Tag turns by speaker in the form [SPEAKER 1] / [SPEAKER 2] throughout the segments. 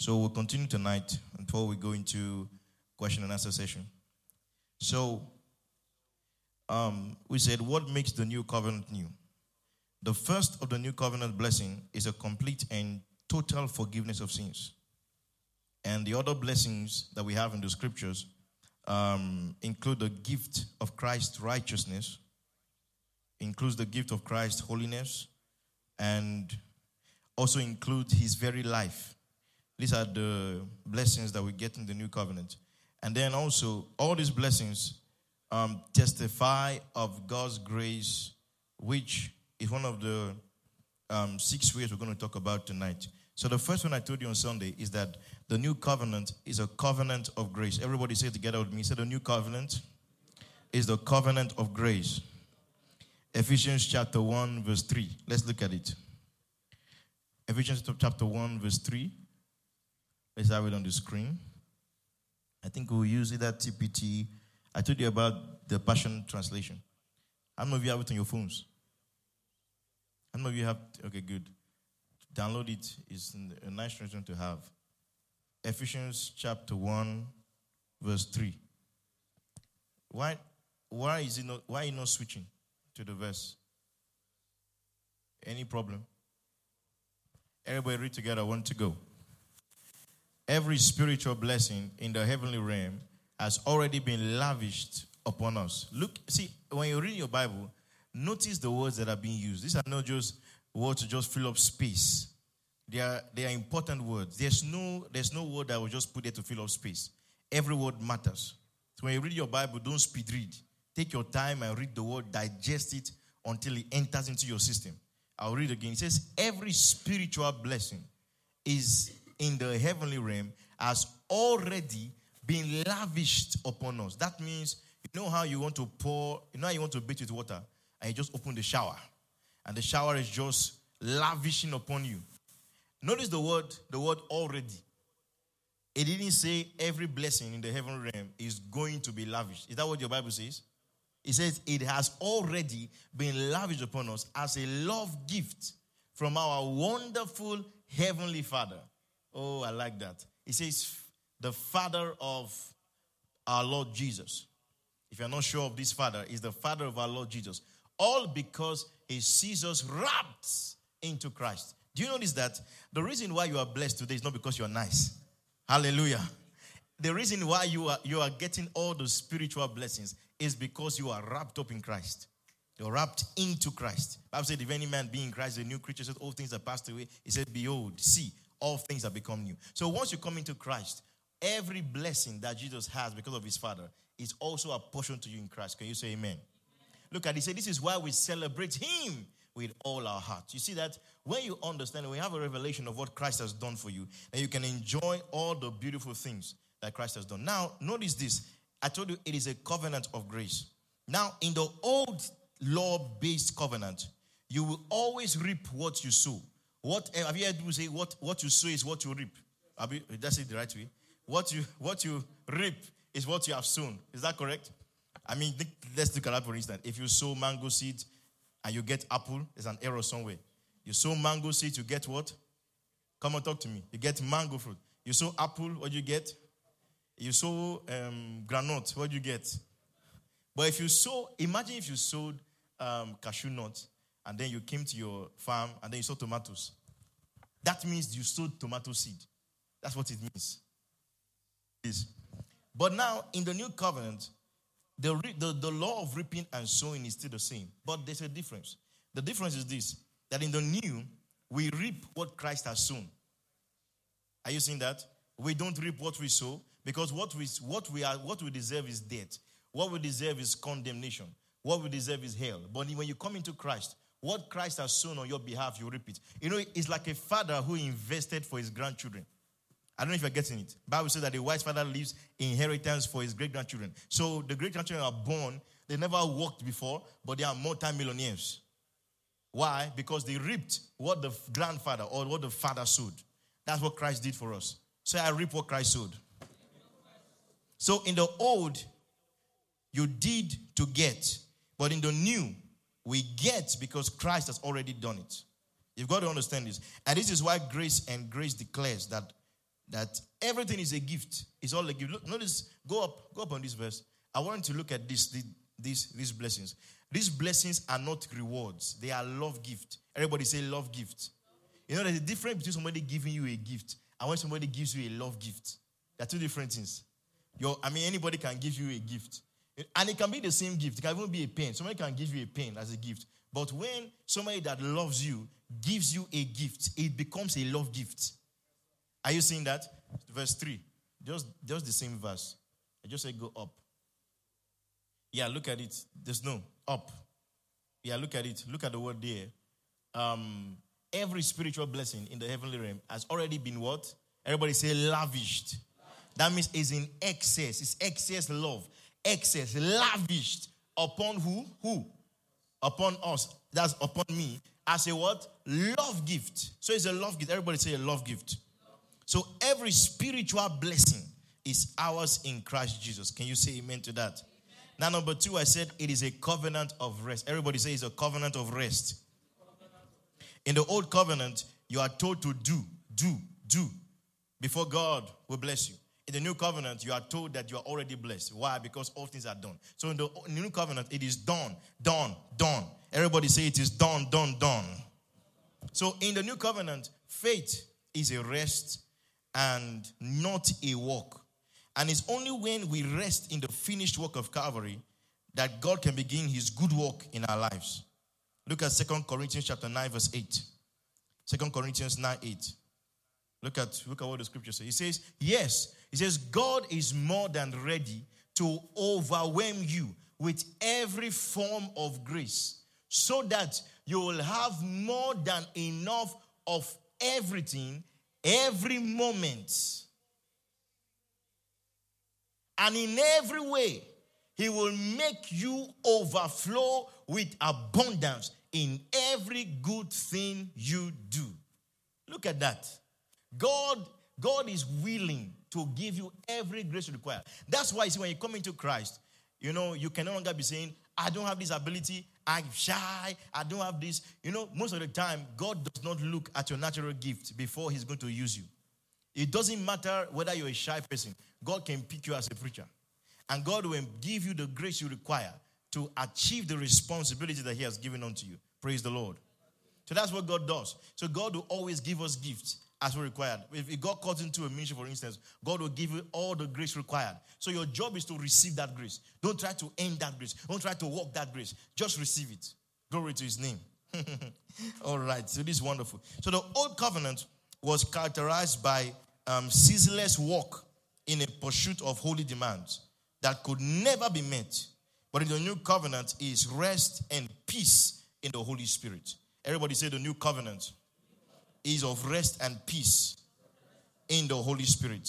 [SPEAKER 1] So we'll continue tonight before we go into question and answer session. So um, we said, what makes the new covenant new? The first of the new covenant blessing is a complete and total forgiveness of sins. And the other blessings that we have in the scriptures um, include the gift of Christ's righteousness, includes the gift of Christ's holiness, and also includes his very life. These are the blessings that we get in the new covenant. And then also, all these blessings um, testify of God's grace, which is one of the um, six ways we're going to talk about tonight. So, the first one I told you on Sunday is that the new covenant is a covenant of grace. Everybody say it together with me. Say, the new covenant is the covenant of grace. Ephesians chapter 1, verse 3. Let's look at it. Ephesians chapter 1, verse 3. Let's have it on the screen. I think we'll use it at TPT. I told you about the Passion Translation. How many of you have it on your phones? How many of you have? Okay, good. Download it. It's a nice translation to have. Ephesians chapter 1, verse 3. Why, why is it not why are you not switching to the verse? Any problem? Everybody read together, one to go. Every spiritual blessing in the heavenly realm has already been lavished upon us. Look, see, when you read your Bible, notice the words that are being used. These are not just words to just fill up space. They are, they are important words. There's no, there's no word that will just put there to fill up space. Every word matters. So when you read your Bible, don't speed read. Take your time and read the word, digest it until it enters into your system. I'll read again. It says, Every spiritual blessing is in the heavenly realm has already been lavished upon us. That means you know how you want to pour, you know how you want to bathe with water, and you just open the shower, and the shower is just lavishing upon you. Notice the word, the word already. It didn't say every blessing in the heavenly realm is going to be lavished. Is that what your Bible says? It says it has already been lavished upon us as a love gift from our wonderful heavenly Father. Oh, I like that. It says the Father of our Lord Jesus. If you're not sure of this Father, is the Father of our Lord Jesus. All because he sees us wrapped into Christ. Do you notice that the reason why you are blessed today is not because you're nice? Hallelujah. The reason why you are you are getting all the spiritual blessings is because you are wrapped up in Christ. You're wrapped into Christ. Bible said, if any man be in Christ, a new creature said, all things are passed away. He said, Behold, see, all things have become new. So once you come into Christ, every blessing that Jesus has because of his Father is also a portion to you in Christ. Can you say amen? amen. Look at it. He said, This is why we celebrate him with all our heart. You see that when you understand, when you have a revelation of what Christ has done for you, then you can enjoy all the beautiful things that Christ has done. Now, notice this. I told you it is a covenant of grace. Now, in the old law based covenant, you will always reap what you sow. What have you heard people say? What, what you sow is what you reap. Have you, that's it the right way. What you what you reap is what you have sown. Is that correct? I mean, let's look at that for instance. If you sow mango seed and you get apple, there's an error somewhere. You sow mango seed, you get what? Come on, talk to me. You get mango fruit. You sow apple, what do you get? You sow um, granite, what do you get? But if you sow, imagine if you sowed um, cashew nuts and then you came to your farm and then you saw tomatoes. That means you sowed tomato seed. That's what it means. But now in the new covenant, the, the, the law of reaping and sowing is still the same. But there's a difference. The difference is this that in the new, we reap what Christ has sown. Are you seeing that? We don't reap what we sow because what we, what we, are, what we deserve is death. What we deserve is condemnation. What we deserve is hell. But when you come into Christ, what Christ has sown on your behalf, you reap it. You know, it's like a father who invested for his grandchildren. I don't know if you're getting it. Bible says that the wise father leaves inheritance for his great grandchildren. So the great grandchildren are born, they never worked before, but they are multi-millionaires. Why? Because they reaped what the grandfather or what the father sowed. That's what Christ did for us. So I reap what Christ sowed. So in the old, you did to get, but in the new, we get because Christ has already done it. You've got to understand this. And this is why grace and grace declares that that everything is a gift. It's all a gift. Look, notice, go up, go up on this verse. I want to look at this, these, these blessings. These blessings are not rewards, they are love gift. Everybody say love gift. You know, there's a difference between somebody giving you a gift and when somebody gives you a love gift. They're two different things. Your, I mean, anybody can give you a gift. And it can be the same gift. It can even be a pain. Somebody can give you a pain as a gift. But when somebody that loves you gives you a gift, it becomes a love gift. Are you seeing that? Verse 3. Just, just the same verse. I just say go up. Yeah, look at it. There's no up. Yeah, look at it. Look at the word there. Um, every spiritual blessing in the heavenly realm has already been what? Everybody say lavished. That means it's in excess. It's excess love. Excess, lavished upon who? Who? Upon us. That's upon me. As a what? Love gift. So it's a love gift. Everybody say a love gift. So every spiritual blessing is ours in Christ Jesus. Can you say amen to that? Now, number two, I said it is a covenant of rest. Everybody say it's a covenant of rest. In the old covenant, you are told to do, do, do before God will bless you. In the new covenant, you are told that you are already blessed. Why? Because all things are done. So in the new covenant, it is done, done, done. Everybody say it is done, done, done. So in the new covenant, faith is a rest and not a walk. And it's only when we rest in the finished work of Calvary that God can begin his good work in our lives. Look at Second Corinthians chapter 9, verse 8. 2 Corinthians 9, 8. Look at, look at what the scripture says. He says, Yes, he says, God is more than ready to overwhelm you with every form of grace so that you will have more than enough of everything every moment and in every way, He will make you overflow with abundance in every good thing you do. Look at that. God, God is willing to give you every grace you require. That's why you see when you come into Christ, you know, you can no longer be saying, I don't have this ability, I'm shy, I don't have this. You know, most of the time, God does not look at your natural gift before He's going to use you. It doesn't matter whether you're a shy person. God can pick you as a preacher. And God will give you the grace you require to achieve the responsibility that He has given unto you. Praise the Lord. So that's what God does. So God will always give us gifts as we required. If God calls into a ministry, for instance, God will give you all the grace required. So your job is to receive that grace. Don't try to end that grace. Don't try to walk that grace. Just receive it. Glory to His name. all right. So this is wonderful. So the old covenant was characterized by um, ceaseless work in a pursuit of holy demands that could never be met. But in the new covenant is rest and peace in the Holy Spirit. Everybody say the new covenant is of rest and peace in the Holy Spirit.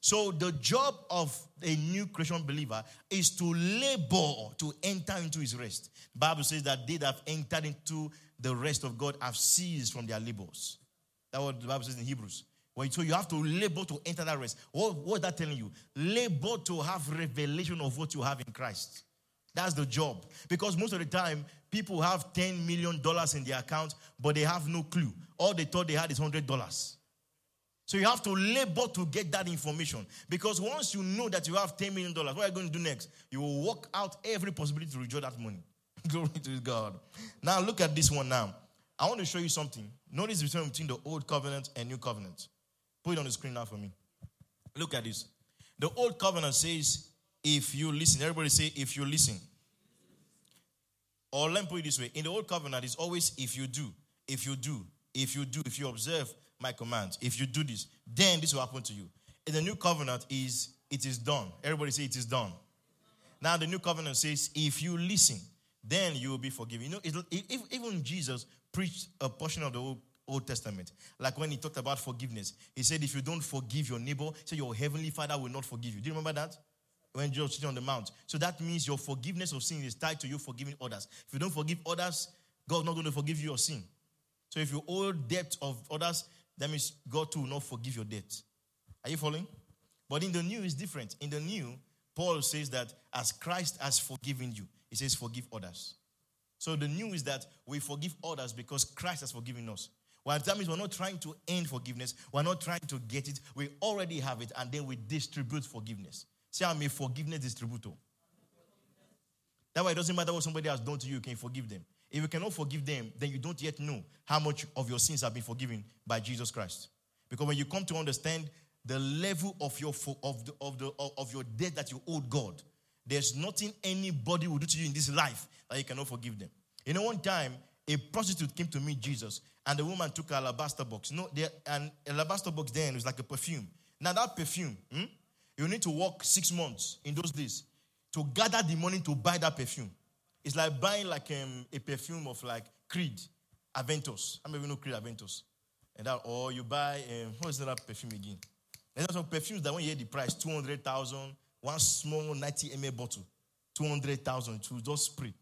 [SPEAKER 1] So the job of a new Christian believer is to labor to enter into his rest. Bible says that they that have entered into the rest of God have ceased from their labors. That's what the Bible says in Hebrews. So you have to labor to enter that rest. What, what's that telling you? Labor to have revelation of what you have in Christ. That's the job. Because most of the time, people have $10 million in their account, but they have no clue. All they thought they had is $100. So you have to labor to get that information. Because once you know that you have $10 million, what are you going to do next? You will work out every possibility to withdraw that money. Glory to God. Now look at this one now. I want to show you something. Notice the difference between the old covenant and new covenant. Put it on the screen now for me. Look at this. The old covenant says, if you listen. Everybody say, if you listen. Or let me put it this way. In the old covenant, it's always if you do, if you do, if you do, if you observe my commands, if you do this, then this will happen to you. In the new covenant is it is done. Everybody say it is done. Now the new covenant says, if you listen, then you will be forgiven. You know, if, even Jesus preached a portion of the old Old Testament. Like when he talked about forgiveness, he said, If you don't forgive your neighbor, say your heavenly father will not forgive you. Do you remember that? When Jesus sitting on the mount. So that means your forgiveness of sin is tied to you forgiving others. If you don't forgive others, God's not going to forgive you your sin. So if you owe debt of others, that means God too will not forgive your debt. Are you following? But in the new, it's different. In the new, Paul says that as Christ has forgiven you, he says, forgive others. So the new is that we forgive others because Christ has forgiven us. Well, that means we're not trying to earn forgiveness. We're not trying to get it. We already have it, and then we distribute forgiveness. See, I'm a forgiveness distributor. That way, it doesn't matter what somebody has done to you, you can forgive them. If you cannot forgive them, then you don't yet know how much of your sins have been forgiven by Jesus Christ. Because when you come to understand the level of your of the, of the of your debt that you owed God, there's nothing anybody will do to you in this life that you cannot forgive them. You know, one time a prostitute came to meet Jesus, and the woman took an alabaster box. No, an alabaster box then was like a perfume. Now that perfume, hmm, you need to work six months in those days to gather the money to buy that perfume. It's like buying like um, a perfume of like Creed, Aventus. I mean, you know Creed Aventus? And that, or you buy, um, what is that perfume again? There's some perfumes that when you hear the price, 200,000, one small 90 ml bottle, 200,000 to just spray.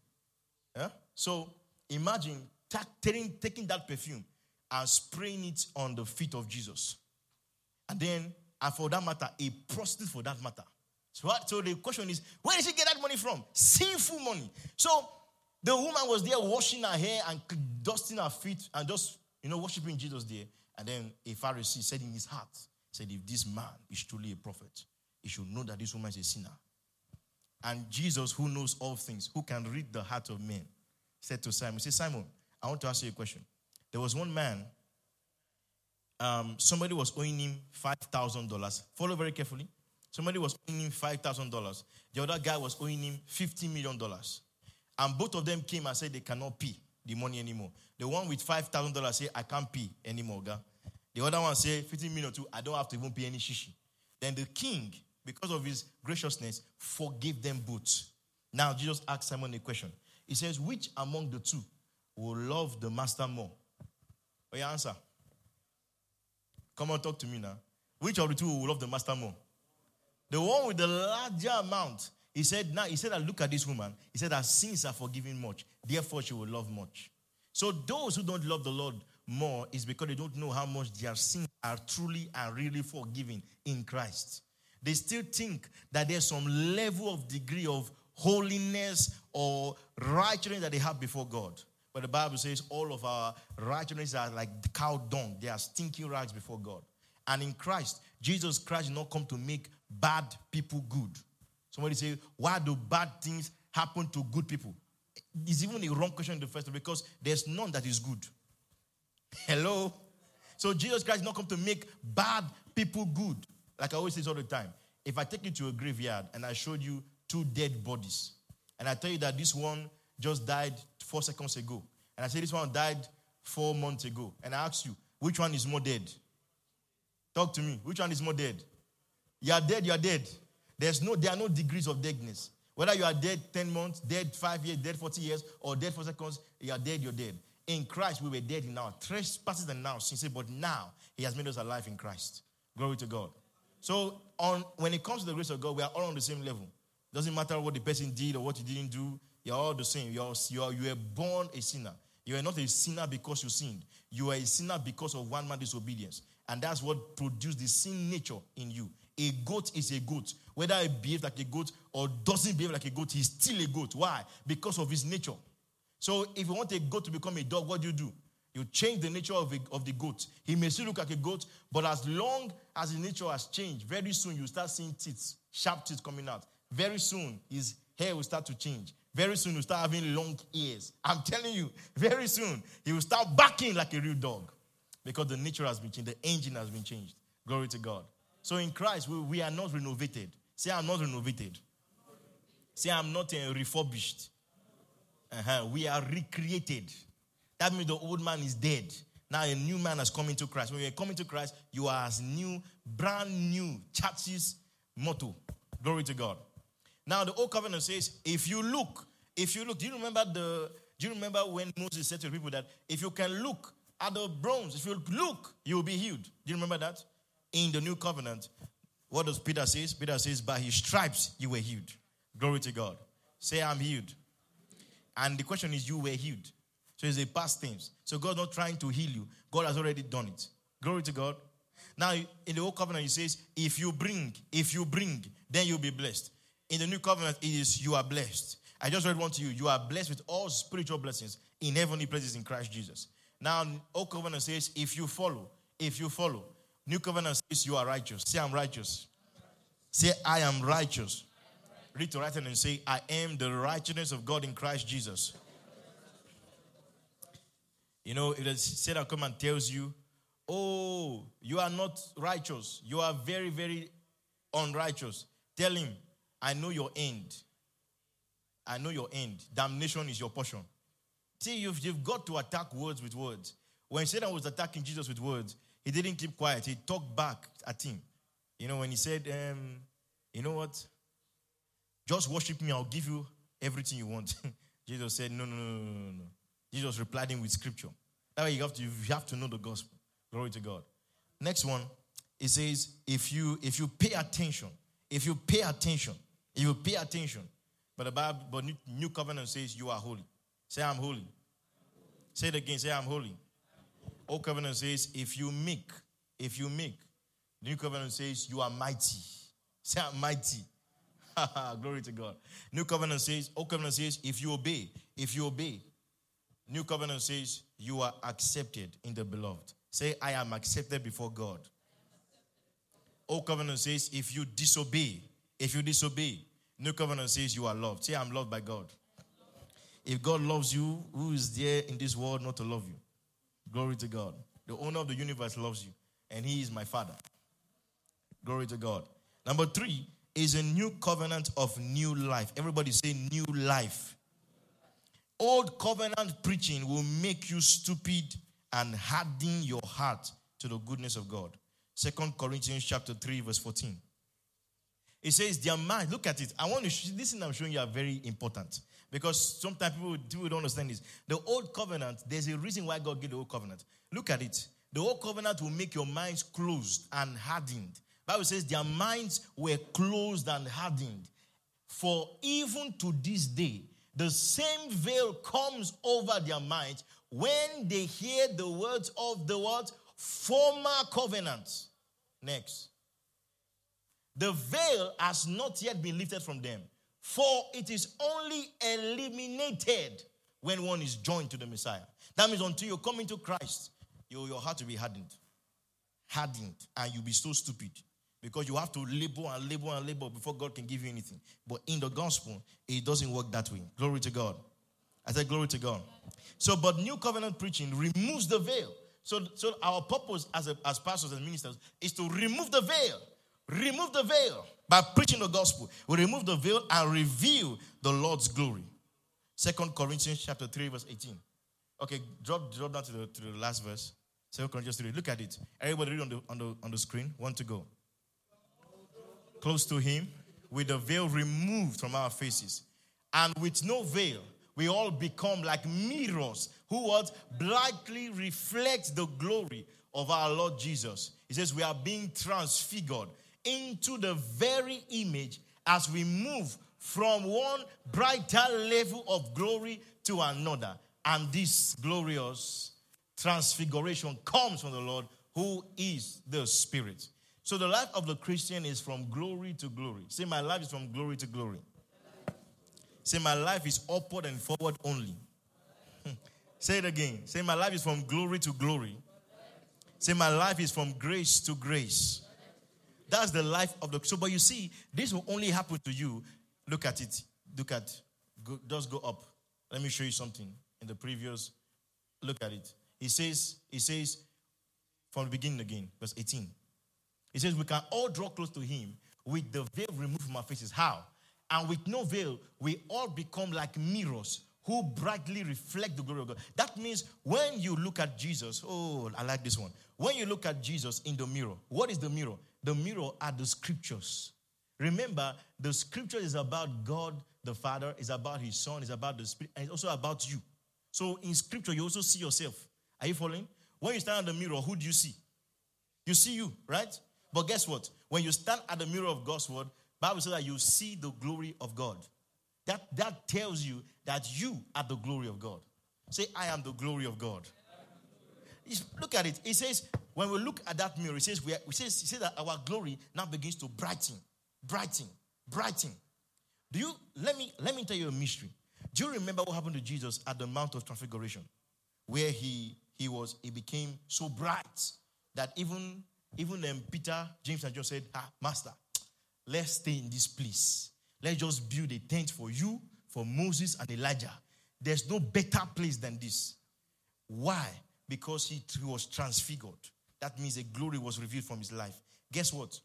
[SPEAKER 1] Yeah? So imagine taking, taking that perfume and spraying it on the feet of Jesus. And then, and for that matter, a prostitute for that matter. So, so the question is, where did she get that money from? Sinful money. So the woman was there washing her hair and dusting her feet and just, you know, worshiping Jesus there. And then a Pharisee said in his heart, said, if this man is truly a prophet, he should know that this woman is a sinner. And Jesus, who knows all things, who can read the heart of men, said to Simon, he said, Simon, I want to ask you a question. There was one man, um, somebody was owing him $5,000. Follow very carefully. Somebody was owing him $5,000. The other guy was owing him $50 million. And both of them came and said they cannot pay the money anymore. The one with $5,000 said, I can't pay anymore, guy. The other one said, 15 million too, I don't have to even pay any shishi. Then the king, because of his graciousness, forgave them both. Now, Jesus asked Simon a question. He says, Which among the two will love the master more? Your answer? Come on, talk to me now. Which of the two will love the master more? The one with the larger amount. He said, now he said, look at this woman. He said, her sins are forgiven much. Therefore, she will love much. So those who don't love the Lord more is because they don't know how much their sins are truly and really forgiven in Christ. They still think that there's some level of degree of holiness or righteousness that they have before God. But the Bible says all of our righteousness are like cow dung. They are stinking rags before God. And in Christ, Jesus Christ did not come to make bad people good. Somebody say, why do bad things happen to good people? It's even a wrong question in the first place because there's none that is good. Hello? So Jesus Christ did not come to make bad people good. Like I always say all the time. If I take you to a graveyard and I showed you two dead bodies, and I tell you that this one just died four seconds ago, and I say this one died four months ago, and I ask you, which one is more dead? Talk to me. Which one is more dead? You are dead, you are dead. There's no, there are no degrees of deadness. Whether you are dead 10 months, dead 5 years, dead 40 years, or dead for seconds, you are dead, you're dead. In Christ, we were dead in our trespasses and now since but now He has made us alive in Christ. Glory to God. So, on when it comes to the grace of God, we are all on the same level. Doesn't matter what the person did or what he didn't do, you're all the same. You're, you're, you were born a sinner. You are not a sinner because you sinned. You are a sinner because of one man's disobedience. And that's what produced the sin nature in you. A goat is a goat. Whether it behaves like a goat or doesn't behave like a goat, he's still a goat. Why? Because of his nature. So if you want a goat to become a dog, what do you do? You change the nature of, a, of the goat. He may still look like a goat, but as long as his nature has changed, very soon you start seeing teeth, sharp teeth coming out. Very soon his hair will start to change. Very soon he'll start having long ears. I'm telling you, very soon he will start barking like a real dog because the nature has been changed, the engine has been changed. Glory to God. So in Christ, we, we are not renovated. Say, I'm not renovated. Say, I'm not uh, refurbished. Uh-huh. We are recreated. That means the old man is dead. Now a new man has come into Christ. When you are coming to Christ, you are as new, brand new, church's motto. Glory to God. Now the old covenant says, if you look, if you look, do you remember the do you remember when Moses said to the people that if you can look at the bronze, if you look, you will be healed? Do you remember that? in the new covenant, what does Peter says? Peter says, by his stripes you were healed. Glory to God. Say, I'm healed. And the question is, you were healed. So it's a past tense. So God's not trying to heal you. God has already done it. Glory to God. Now, in the old covenant, he says, if you bring, if you bring, then you'll be blessed. In the new covenant, it is you are blessed. I just read one to you. You are blessed with all spiritual blessings in heavenly places in Christ Jesus. Now, Old Covenant says, if you follow, if you follow. New Covenant says, you are righteous. Say, I'm righteous. Say, I am righteous. Read to right hand and say, I am the righteousness of God in Christ Jesus. You know, if the Satan come and tells you, oh, you are not righteous, you are very, very unrighteous, tell him, I know your end. I know your end. Damnation is your portion. See, you've, you've got to attack words with words. When Satan was attacking Jesus with words, he didn't keep quiet. He talked back at him. You know, when he said, um, you know what? Just worship me, I'll give you everything you want. Jesus said, no, no, no, no, no. Jesus replied him with scripture. That way you have to, you have to know the gospel. Glory to God. Next one, it says, if you if you pay attention, if you pay attention, if you pay attention, but the Bible, but New Covenant says you are holy. Say I'm holy. Say it again. Say I'm holy. Old Covenant says if you make, if you make. New Covenant says you are mighty. Say I'm mighty. Glory to God. New Covenant says, Old Covenant says if you obey, if you obey. New Covenant says you are accepted in the beloved. Say I am accepted before God. Old Covenant says if you disobey, if you disobey, New Covenant says you are loved. Say, I'm loved by God. If God loves you, who is there in this world not to love you? Glory to God. The owner of the universe loves you, and He is my Father. Glory to God. Number three is a new covenant of new life. Everybody say new life. Old covenant preaching will make you stupid and harden your heart to the goodness of God. Second Corinthians chapter 3, verse 14. It says their mind. Look at it. I want to. Show, this thing I'm showing you are very important because sometimes people, don't understand this. The old covenant. There's a reason why God gave the old covenant. Look at it. The old covenant will make your minds closed and hardened. Bible says their minds were closed and hardened. For even to this day, the same veil comes over their minds when they hear the words of the word former covenants. Next. The veil has not yet been lifted from them, for it is only eliminated when one is joined to the Messiah. That means until you come into Christ, you, your heart will be hardened. Hardened, and you'll be so stupid because you have to labor and labor and labor before God can give you anything. But in the gospel, it doesn't work that way. Glory to God. I said, Glory to God. So, but new covenant preaching removes the veil. So, so our purpose as, a, as pastors and ministers is to remove the veil remove the veil by preaching the gospel. We remove the veil and reveal the Lord's glory. Second Corinthians chapter 3, verse 18. Okay, drop, drop down to the, to the last verse. Second Corinthians 3. Look at it. Everybody read on the, on the, on the screen. Want to go? Close to him, with the veil removed from our faces. And with no veil, we all become like mirrors who what brightly reflect the glory of our Lord Jesus. He says we are being transfigured into the very image as we move from one brighter level of glory to another. And this glorious transfiguration comes from the Lord who is the Spirit. So the life of the Christian is from glory to glory. Say, my life is from glory to glory. Say, my life is upward and forward only. Say it again. Say, my life is from glory to glory. Say, my life is from grace to grace. That's the life of the. So, but you see, this will only happen to you. Look at it. Look at. Go, just go up. Let me show you something in the previous. Look at it. He says. He says, from the beginning again, verse 18. He says, we can all draw close to Him with the veil removed from our faces. How? And with no veil, we all become like mirrors who brightly reflect the glory of God. That means when you look at Jesus, oh, I like this one. When you look at Jesus in the mirror, what is the mirror? The mirror are the scriptures. Remember, the scripture is about God the Father, is about His Son, is about the Spirit, and it's also about you. So in scripture, you also see yourself. Are you following? When you stand at the mirror, who do you see? You see you, right? But guess what? When you stand at the mirror of God's word, Bible says that you see the glory of God. That, that tells you that you are the glory of God. Say, I am the glory of God. Look at it. It says, when we look at that mirror, it says, we, are, says, it says that our glory now begins to brighten, brighten, brighten. Do you, let me, let me tell you a mystery. Do you remember what happened to Jesus at the Mount of Transfiguration? Where he he was he became so bright that even even um, Peter, James, and John said, ah, Master, let's stay in this place. Let's just build a tent for you, for Moses and Elijah. There's no better place than this. Why? Because he, he was transfigured. That means a glory was revealed from his life. Guess what?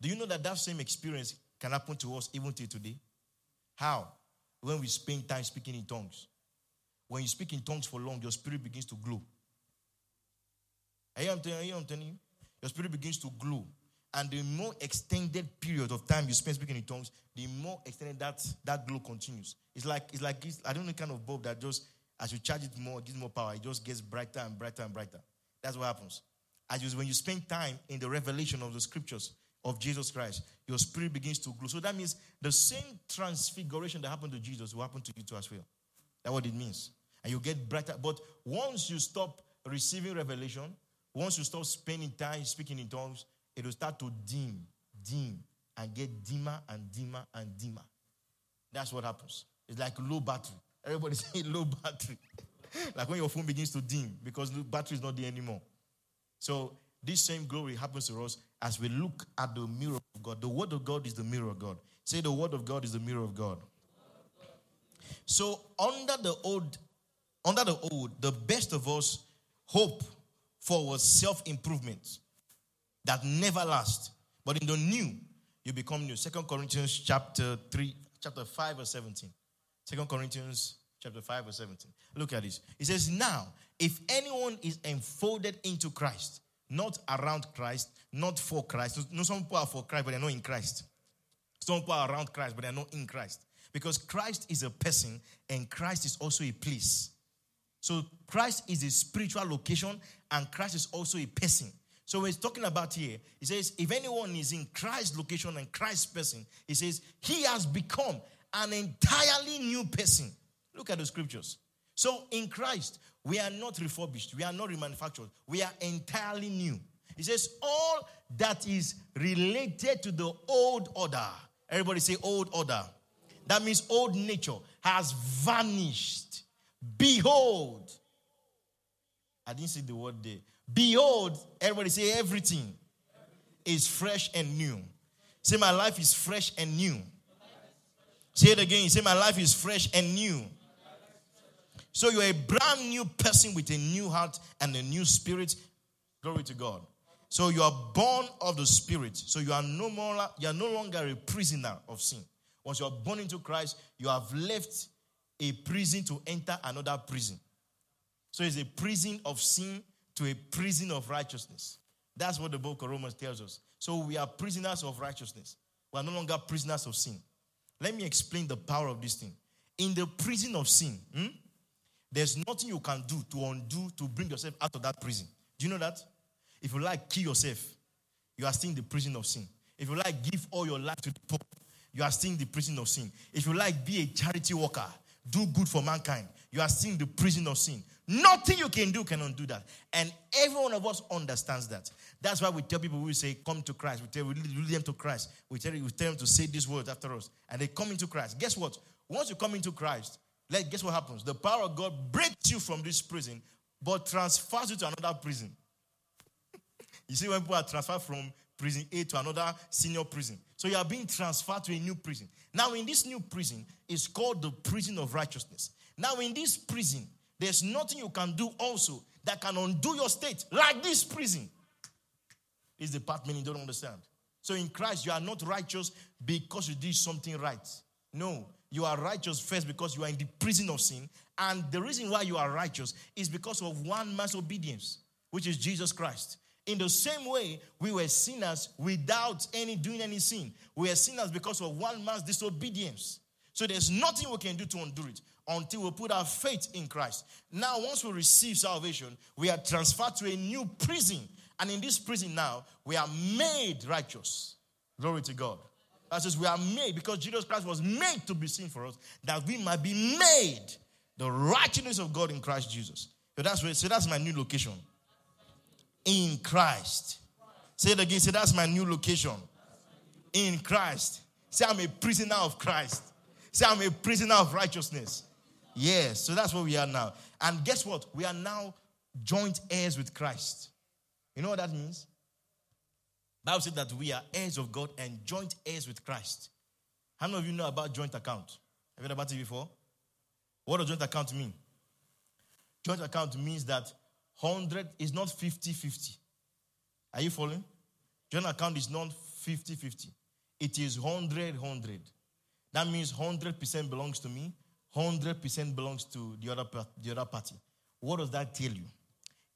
[SPEAKER 1] Do you know that that same experience can happen to us even till today? How? When we spend time speaking in tongues. When you speak in tongues for long, your spirit begins to glow. I'm telling you, I'm telling you? Your spirit begins to glow. And the more extended period of time you spend speaking in tongues, the more extended that, that glow continues. It's like, it's like it's, I don't know kind of bulb that just, as you charge it more, gives more power, it just gets brighter and brighter and brighter. That's what happens. As you, when you spend time in the revelation of the scriptures of Jesus Christ, your spirit begins to glow. So that means the same transfiguration that happened to Jesus will happen to you too as well. That's what it means. And you get brighter. But once you stop receiving revelation, once you stop spending time speaking in tongues, it will start to dim, dim, and get dimmer and dimmer and dimmer. That's what happens. It's like low battery. Everybody say low battery. like when your phone begins to dim because the battery is not there anymore. So this same glory happens to us as we look at the mirror of God. The word of God is the mirror of God. Say the word of God is the mirror of God. So under the old, under the old, the best of us hope for was self improvement that never lasts. But in the new, you become new. Second Corinthians chapter 3, chapter 5 or 17. Second Corinthians chapter 5 or 17. Look at this. It says, Now, if anyone is enfolded into Christ, not around Christ, not for Christ. No, some people are for Christ, but they're not in Christ. Some people are around Christ, but they're not in Christ. Because Christ is a person and Christ is also a place. So Christ is a spiritual location and Christ is also a person. So he's talking about here, he says, if anyone is in Christ's location and Christ's person, he says, he has become an entirely new person. Look at the scriptures. So in Christ, we are not refurbished, we are not remanufactured, we are entirely new. He says, all that is related to the old order. Everybody say old order. That means old nature has vanished. Behold, I didn't see the word there. Behold, everybody say everything is fresh and new. Say, my life is fresh and new. Say it again. Say, my life is fresh and new. So you're a brand new person with a new heart and a new spirit. Glory to God. So you are born of the spirit. So you are no more you are no longer a prisoner of sin. Once you are born into Christ, you have left a prison to enter another prison. So it's a prison of sin to a prison of righteousness. That's what the book of Romans tells us. So we are prisoners of righteousness. We are no longer prisoners of sin. Let me explain the power of this thing. In the prison of sin, hmm, there's nothing you can do to undo to bring yourself out of that prison. Do you know that? If you like kill yourself, you are still in the prison of sin. If you like give all your life to the poor, you are still in the prison of sin. If you like be a charity worker, do good for mankind, you are still in the prison of sin. Nothing you can do can undo that. And every one of us understands that. That's why we tell people, we say, come to Christ. We tell we lead them to Christ. We tell, we tell them to say these words after us. And they come into Christ. Guess what? Once you come into Christ, let, guess what happens? The power of God breaks you from this prison, but transfers you to another prison. you see, when people are transferred from prison A to another senior prison. So you are being transferred to a new prison. Now, in this new prison, it's called the prison of righteousness. Now, in this prison, there's nothing you can do also that can undo your state, like this prison. Is the part many don't understand. So in Christ, you are not righteous because you did something right. No, you are righteous first because you are in the prison of sin. And the reason why you are righteous is because of one man's obedience, which is Jesus Christ. In the same way, we were sinners without any doing any sin. We are sinners because of one man's disobedience. So there's nothing we can do to undo it until we put our faith in Christ. Now, once we receive salvation, we are transferred to a new prison. And in this prison now, we are made righteous. Glory to God. That says we are made because Jesus Christ was made to be sin for us, that we might be made the righteousness of God in Christ Jesus. So that's where, so that's my new location. In Christ. Say it again. Say that's my new location. In Christ. Say I'm a prisoner of Christ. Say I'm a prisoner of righteousness. Yes, so that's where we are now. And guess what? We are now joint heirs with Christ. You know what that means? Bible said that we are heirs of God and joint heirs with Christ. How many of you know about joint account? Have you heard about it before? What does joint account mean? Joint account means that 100 is not 50 50. Are you following? Joint account is not 50 50. It is 100 100. That means 100% belongs to me, 100% belongs to the other, the other party. What does that tell you?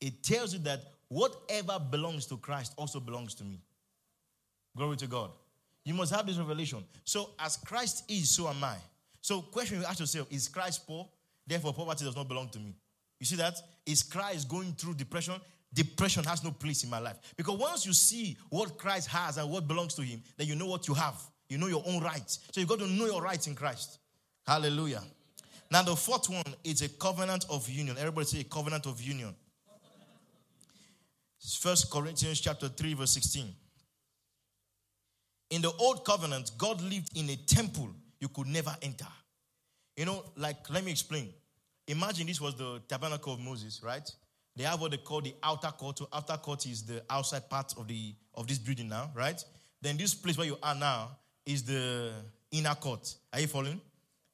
[SPEAKER 1] It tells you that whatever belongs to Christ also belongs to me. Glory to God. You must have this revelation. So, as Christ is, so am I. So, question you ask yourself is Christ poor? Therefore, poverty does not belong to me. You see that? Is Christ going through depression? Depression has no place in my life. Because once you see what Christ has and what belongs to him, then you know what you have. You know your own rights. So you've got to know your rights in Christ. Hallelujah. Now, the fourth one is a covenant of union. Everybody say a covenant of union. First Corinthians chapter 3, verse 16. In the old covenant, God lived in a temple you could never enter. You know, like, let me explain. Imagine this was the tabernacle of Moses, right? They have what they call the outer court. So outer court is the outside part of the of this building now, right? Then this place where you are now is the inner court. Are you following?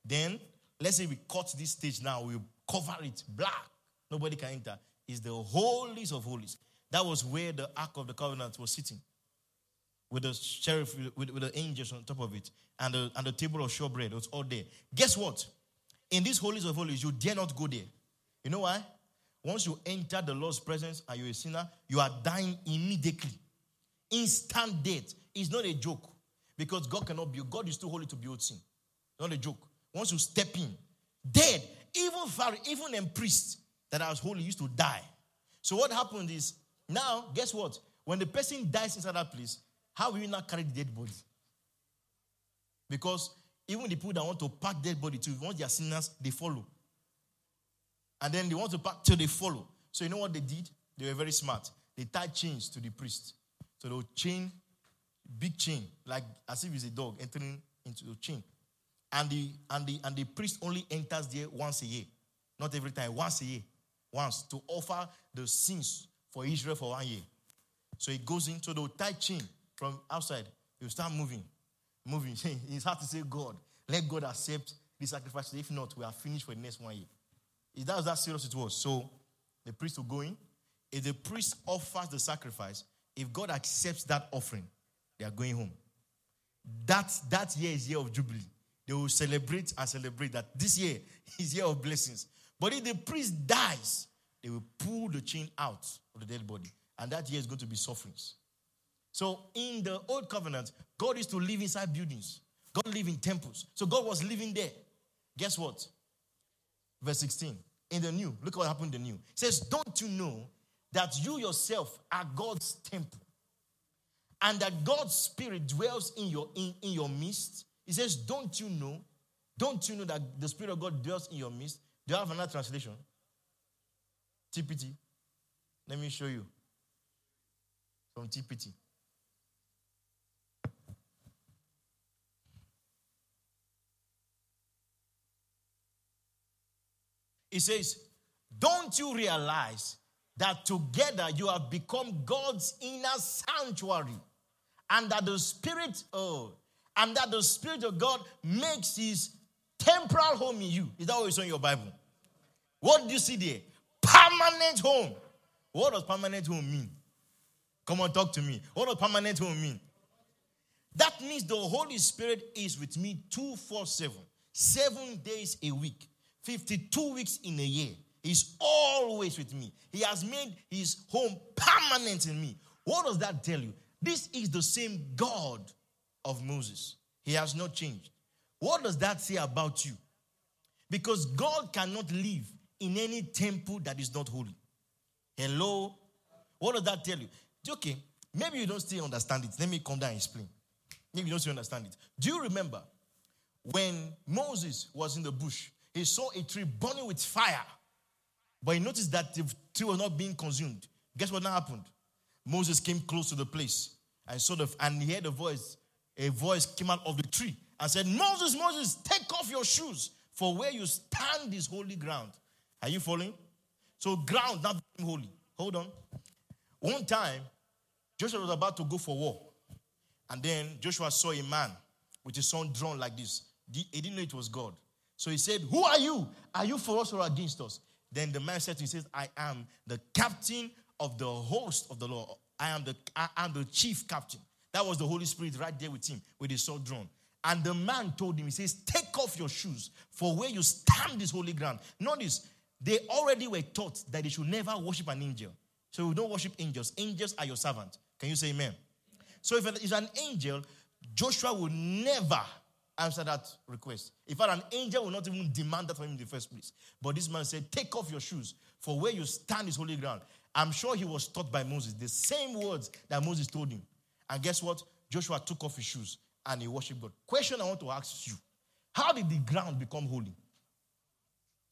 [SPEAKER 1] Then let's say we cut this stage now, we cover it black. Nobody can enter. Is the holiest of holies. That was where the Ark of the Covenant was sitting. With the sheriff, with, with the angels on top of it, and the, and the table of showbread it was all there. Guess what? In this holies of holies, you dare not go there. You know why? Once you enter the Lord's presence and you're a sinner, you are dying immediately. Instant death is not a joke. Because God cannot be, God is too holy to build sin. Not a joke. Once you step in, dead, even Pharaoh, even a priest that was holy used to die. So what happened is, now, guess what? When the person dies inside that place, how will you not carry the dead body? Because even the people that want to pack dead body too, once they are sinners, they follow. And then they want to pack till they follow. So you know what they did? They were very smart. They tied chains to the priest. So they'll chain, big chain, like as if it's a dog entering into the chain. And the and the and the priest only enters there once a year. Not every time, once a year. Once to offer the sins for Israel for one year. So he goes into the tight chain from outside. You start moving, moving. it's hard to say, God, let God accept the sacrifice. If not, we are finished for the next one year. That was that serious it was. So the priest will go in. If the priest offers the sacrifice, if God accepts that offering, they are going home. That, that year is year of jubilee. They will celebrate and celebrate that this year is year of blessings. But if the priest dies, they will pull the chain out of the dead body. And that year is going to be sufferings. So in the old covenant, God used to live inside buildings. God lived in temples. So God was living there. Guess what? Verse 16. In the new, look what happened in the new. It says, Don't you know that you yourself are God's temple? And that God's spirit dwells in your in, in your midst. He says, Don't you know? Don't you know that the Spirit of God dwells in your midst? Do you have another translation? TPT. Let me show you. From TPT. It says, Don't you realize that together you have become God's inner sanctuary? And that the Spirit, oh, and that the Spirit of God makes his temporal home in you. Is that what you saw in your Bible? What do you see there? Permanent home. What does permanent home mean? Come on, talk to me. What does permanent home mean? That means the Holy Spirit is with me 247, seven days a week. 52 weeks in a year. He's always with me. He has made his home permanent in me. What does that tell you? This is the same God of Moses. He has not changed. What does that say about you? Because God cannot live in any temple that is not holy. Hello? What does that tell you? Okay, maybe you don't still understand it. Let me come down and explain. Maybe you don't still understand it. Do you remember when Moses was in the bush he saw a tree burning with fire. But he noticed that the tree was not being consumed. Guess what now happened? Moses came close to the place and saw the and he heard a voice. A voice came out of the tree and said, Moses, Moses, take off your shoes, for where you stand is holy ground. Are you following? So ground now holy. Hold on. One time, Joshua was about to go for war. And then Joshua saw a man with his son drawn like this. He didn't know it was God. So he said, Who are you? Are you for us or against us? Then the man said to him, says, I am the captain of the host of the Lord. I am the I am the chief captain. That was the Holy Spirit right there with him, with his sword drawn. And the man told him, he says, Take off your shoes, for where you stand is holy ground. Notice, they already were taught that they should never worship an angel. So we don't worship angels. Angels are your servant. Can you say amen? So if it's an angel, Joshua will never answer that request. In fact, an angel will not even demand that from him in the first place. But this man said, Take off your shoes, for where you stand is holy ground. I'm sure he was taught by Moses the same words that Moses told him. And guess what? Joshua took off his shoes and he worshiped God. Question I want to ask you How did the ground become holy?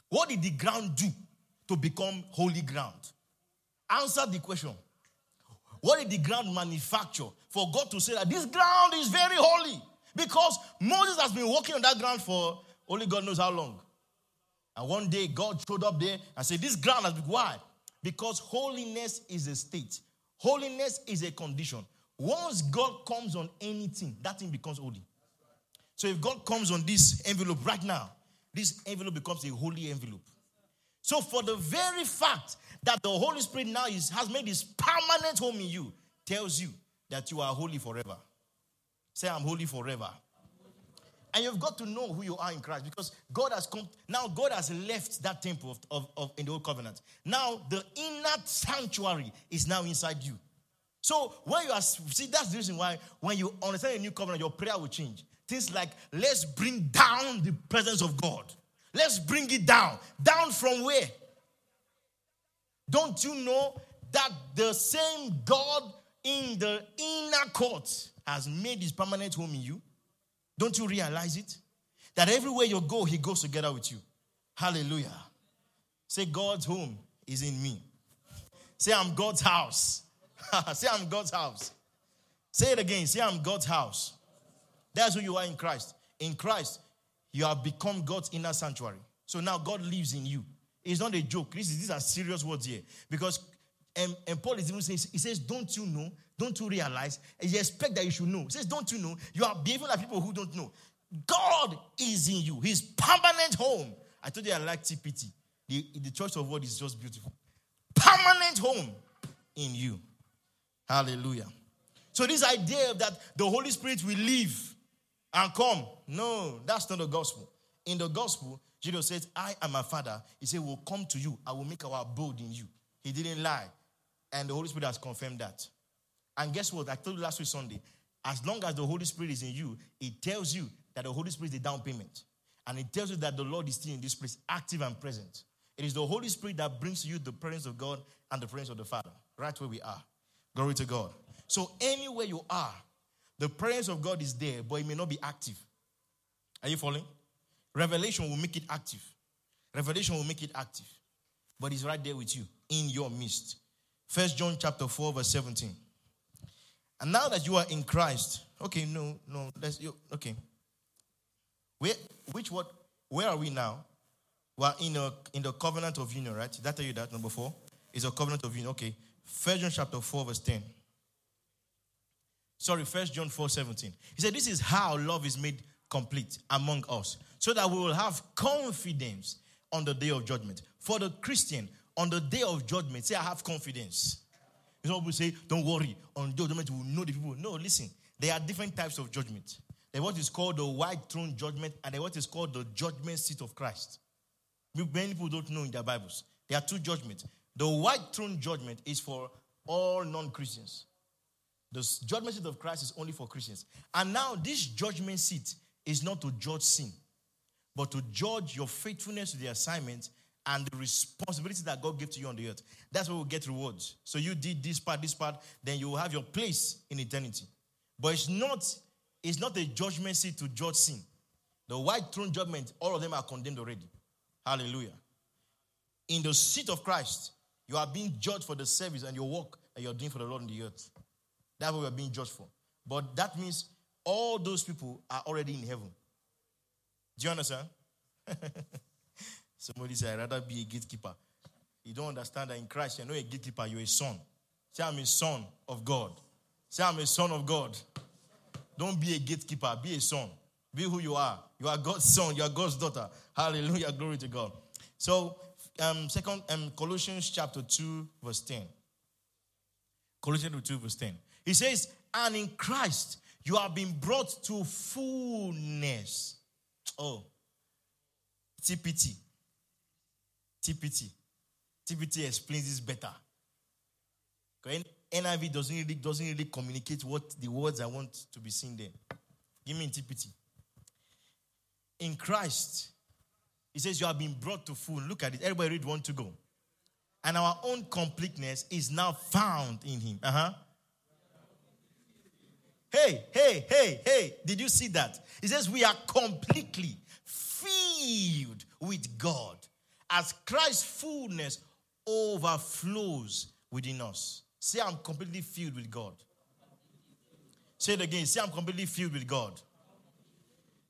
[SPEAKER 1] What did the ground do to become holy ground? Answer the question. What did the ground manufacture for God to say that this ground is very holy? Because Moses has been walking on that ground for only God knows how long. And one day God showed up there and said, This ground has been why? Because holiness is a state, holiness is a condition. Once God comes on anything, that thing becomes holy. So if God comes on this envelope right now, this envelope becomes a holy envelope. So for the very fact that the Holy Spirit now is, has made his permanent home in you, tells you that you are holy forever. Say, I'm holy forever. And you've got to know who you are in Christ because God has come. Now, God has left that temple of, of, of, in the old covenant. Now, the inner sanctuary is now inside you. So when you are see, that's the reason why when you understand a new covenant, your prayer will change. Things like let's bring down the presence of God. Let's bring it down. Down from where? Don't you know that the same God in the inner court has made his permanent home in you? Don't you realize it? That everywhere you go, he goes together with you. Hallelujah. Say, God's home is in me. Say, I'm God's house. Say, I'm God's house. Say it again. Say, I'm God's house. That's who you are in Christ. In Christ, you have become God's inner sanctuary. So now God lives in you. It's not a joke. this These are serious words here. Because and, and Paul is even saying, he says, Don't you know? Don't you realize? He expect that you should know. He says, Don't you know? You are behaving like people who don't know. God is in you, his permanent home. I told you I like TPT. The, the choice of word is just beautiful. Permanent home in you. Hallelujah. So, this idea that the Holy Spirit will leave and come, no, that's not the gospel. In the gospel, Jesus says, I am my Father. He said, We'll come to you. I will make our abode in you. He didn't lie. And the Holy Spirit has confirmed that. And guess what? I told you last week Sunday. As long as the Holy Spirit is in you, it tells you that the Holy Spirit is the down payment. And it tells you that the Lord is still in this place, active and present. It is the Holy Spirit that brings you the presence of God and the presence of the Father, right where we are. Glory to God. So, anywhere you are, the presence of God is there, but it may not be active. Are you following? Revelation will make it active. Revelation will make it active. But it's right there with you, in your midst. First John chapter 4, verse 17. And now that you are in Christ, okay, no, no, let's you okay. Where which what where are we now? We are in a in the covenant of union, right? Did I tell you that number four? Is a covenant of union. Okay. First John chapter 4, verse 10. Sorry, first John 4, 17. He said, This is how love is made complete among us, so that we will have confidence on the day of judgment. For the Christian, on the day of judgment, say, I have confidence. Some people say, don't worry, on judgment we will know the people. No, listen, there are different types of judgment. There's what is called the white throne judgment, and there's what is called the judgment seat of Christ. Many people don't know in their Bibles. There are two judgments. The white throne judgment is for all non Christians. The judgment seat of Christ is only for Christians. And now, this judgment seat is not to judge sin, but to judge your faithfulness to the assignment and the responsibility that God gave to you on the earth. That's where we get rewards. So you did this part, this part, then you will have your place in eternity. But it's not, it's not a judgment seat to judge sin. The white throne judgment, all of them are condemned already. Hallelujah. In the seat of Christ, you are being judged for the service and your work that you're doing for the Lord on the earth. That's what we're being judged for. But that means all those people are already in heaven. Do you understand? Somebody said, I'd rather be a gatekeeper. You don't understand that in Christ, you're not a gatekeeper, you're a son. Say, I'm a son of God. Say, I'm a son of God. Don't be a gatekeeper, be a son. Be who you are. You are God's son, you are God's daughter. Hallelujah, glory to God. So, um, second, um, Colossians chapter 2, verse 10. Colossians 2, verse 10. He says, And in Christ you have been brought to fullness. Oh, TPT. TPT. TPT explains this better. NIV doesn't really, doesn't really communicate what the words I want to be seen there. Give me in TPT. In Christ, he says, You have been brought to full. Look at it. Everybody read one to go. And our own completeness is now found in him. Uh huh. Hey, hey, hey, hey. Did you see that? He says, We are completely filled with God as Christ's fullness overflows within us. Say, I'm completely filled with God. Say it again. Say, I'm completely filled with God.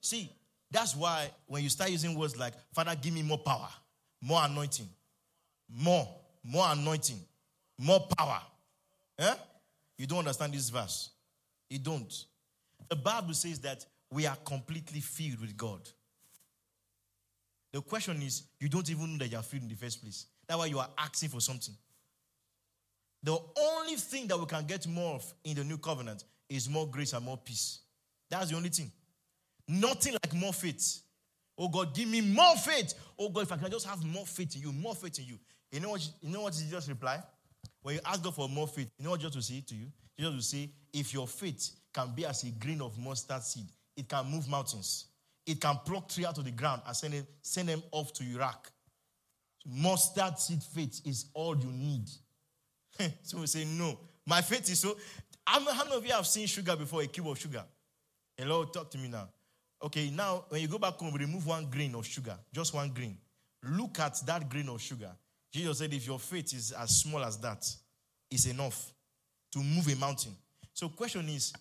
[SPEAKER 1] See, that's why when you start using words like, Father, give me more power, more anointing, more, more anointing, more power, eh? you don't understand this verse. You don't. The Bible says that we are completely filled with God. The question is, you don't even know that you are filled in the first place. That's why you are asking for something. The only thing that we can get more of in the new covenant is more grace and more peace. That's the only thing. Nothing like more faith. Oh God, give me more faith. Oh God, if I can just have more faith in you, more faith in you. You know what? You know what Jesus reply? When you ask God for more faith, you know what Jesus will say to you? Jesus will say, if your faith can be as a grain of mustard seed, it can move mountains. It can pluck tree out of the ground and send them, send them off to Iraq. Mustard seed faith is all you need. so we say, no. My faith is so. How many of you have seen sugar before, a cube of sugar? Hello, talk to me now. Okay, now when you go back home, remove one grain of sugar, just one grain. Look at that grain of sugar. Jesus said, if your faith is as small as that, it's enough to move a mountain. So, question is,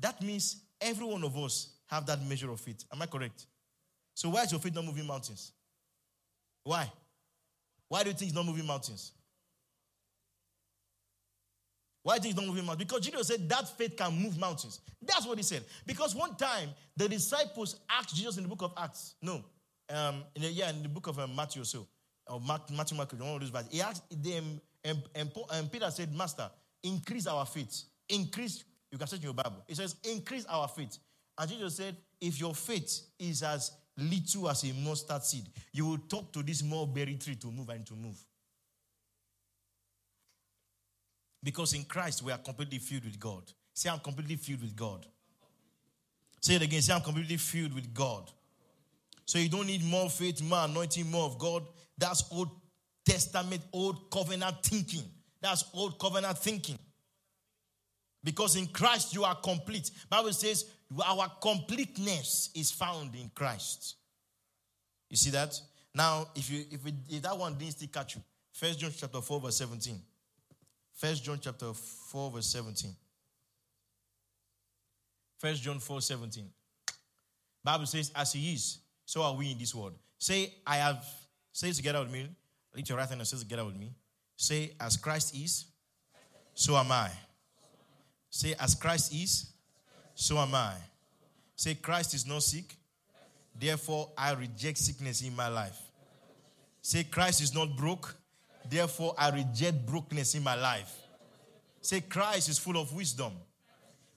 [SPEAKER 1] that means every one of us have that measure of faith. Am I correct? So, why is your faith not moving mountains? Why? Why do you think it's not moving mountains? Why do you think it's not moving mountains? Because Jesus said that faith can move mountains. That's what he said. Because one time the disciples asked Jesus in the book of Acts, no, um, in the, yeah, in the book of um, Matthew so, or Matthew, Mark, one of those verses, he asked them, and, and, and Peter said, Master, increase our faith. Increase, you can search in your Bible. It says, increase our faith. And Jesus said, if your faith is as little as a mustard seed, you will talk to this mulberry tree to move and to move. Because in Christ, we are completely filled with God. Say, I'm completely filled with God. Say it again. Say, I'm completely filled with God. So you don't need more faith, more anointing, more of God. That's Old Testament, Old Covenant thinking. That's Old Covenant thinking. Because in Christ you are complete. Bible says our completeness is found in Christ. You see that? Now, if you if, it, if that one didn't still catch you, First John chapter 4, verse 17. First John chapter 4, verse 17. First John 4, 17. Bible says, as he is, so are we in this world. Say, I have, say together with me. Lift your right hand and say together with me. Say, as Christ is, so am I. Say, as Christ is, so am I. Say, Christ is not sick, therefore I reject sickness in my life. Say, Christ is not broke, therefore I reject brokenness in my life. Say, Christ is full of wisdom,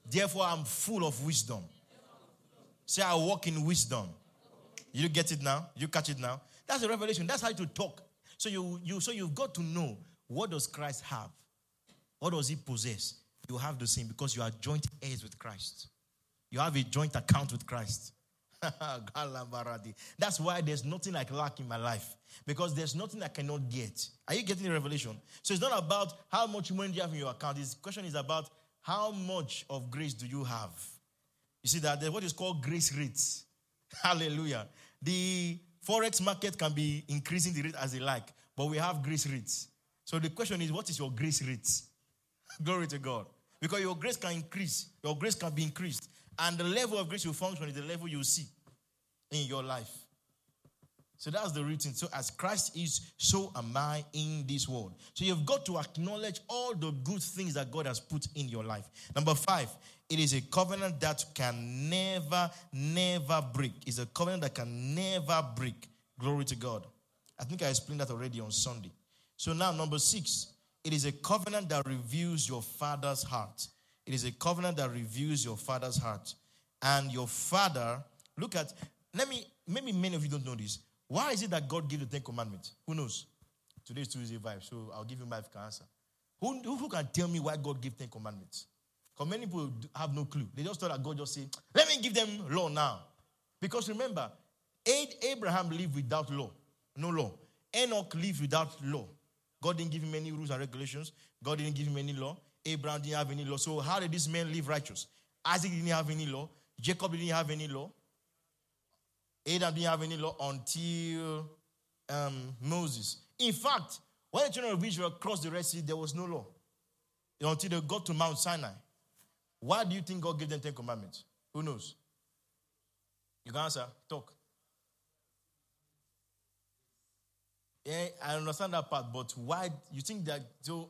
[SPEAKER 1] therefore I'm full of wisdom. Say, I walk in wisdom. You get it now? You catch it now? That's a revelation. That's how you talk. So you, you so you've got to know what does Christ have? What does he possess? You have the same because you are joint heirs with Christ. You have a joint account with Christ. That's why there's nothing like lack in my life. Because there's nothing I cannot get. Are you getting the revelation? So it's not about how much money you have in your account. This question is about how much of grace do you have? You see that what is called grace rates. Hallelujah. The forex market can be increasing the rate as they like, but we have grace rates. So the question is, what is your grace rate? Glory to God. Because your grace can increase, your grace can be increased. And the level of grace you function is the level you see in your life. So that's the routine. So as Christ is, so am I in this world. So you've got to acknowledge all the good things that God has put in your life. Number five, it is a covenant that can never, never break. It's a covenant that can never break. Glory to God. I think I explained that already on Sunday. So now, number six, it is a covenant that reveals your father's heart. It is a covenant that reveals your father's heart. And your father, look at, let me, maybe many of you don't know this. Why is it that God gave the Ten Commandments? Who knows? Today's Tuesday vibe, so I'll give you my answer. Who, who can tell me why God gave Ten Commandments? Because many people have no clue. They just thought that God just said, let me give them law now. Because remember, Abraham lived without law, no law. Enoch lived without law. God didn't give him any rules and regulations. God didn't give him any law. Abraham didn't have any law. So how did these men live righteous? Isaac didn't have any law. Jacob didn't have any law. Adam didn't have any law until um, Moses. In fact, when the children of Israel crossed the Red Sea, there was no law until they got to Mount Sinai. Why do you think God gave them Ten Commandments? Who knows? You can answer. Talk. Yeah, I understand that part, but why you think that so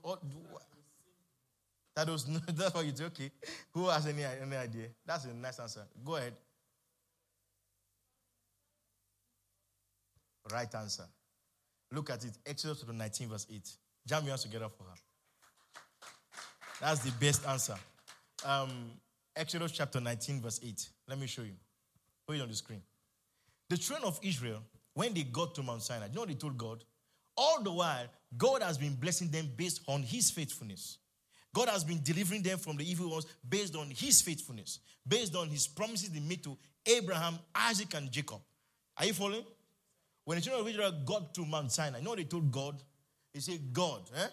[SPEAKER 1] that was that's what you do? Okay. Who has any any idea? That's a nice answer. Go ahead. Right answer. Look at it. Exodus 19, verse 8. Jam your hands together for her. That's the best answer. Um, Exodus chapter 19, verse 8. Let me show you. Put it on the screen. The children of Israel, when they got to Mount Sinai, you know they told God? All the while, God has been blessing them based on his faithfulness. God has been delivering them from the evil ones based on his faithfulness, based on his promises he made to Abraham, Isaac, and Jacob. Are you following? When the children of Israel got to Mount Sinai, you know they told God? They said, God, eh?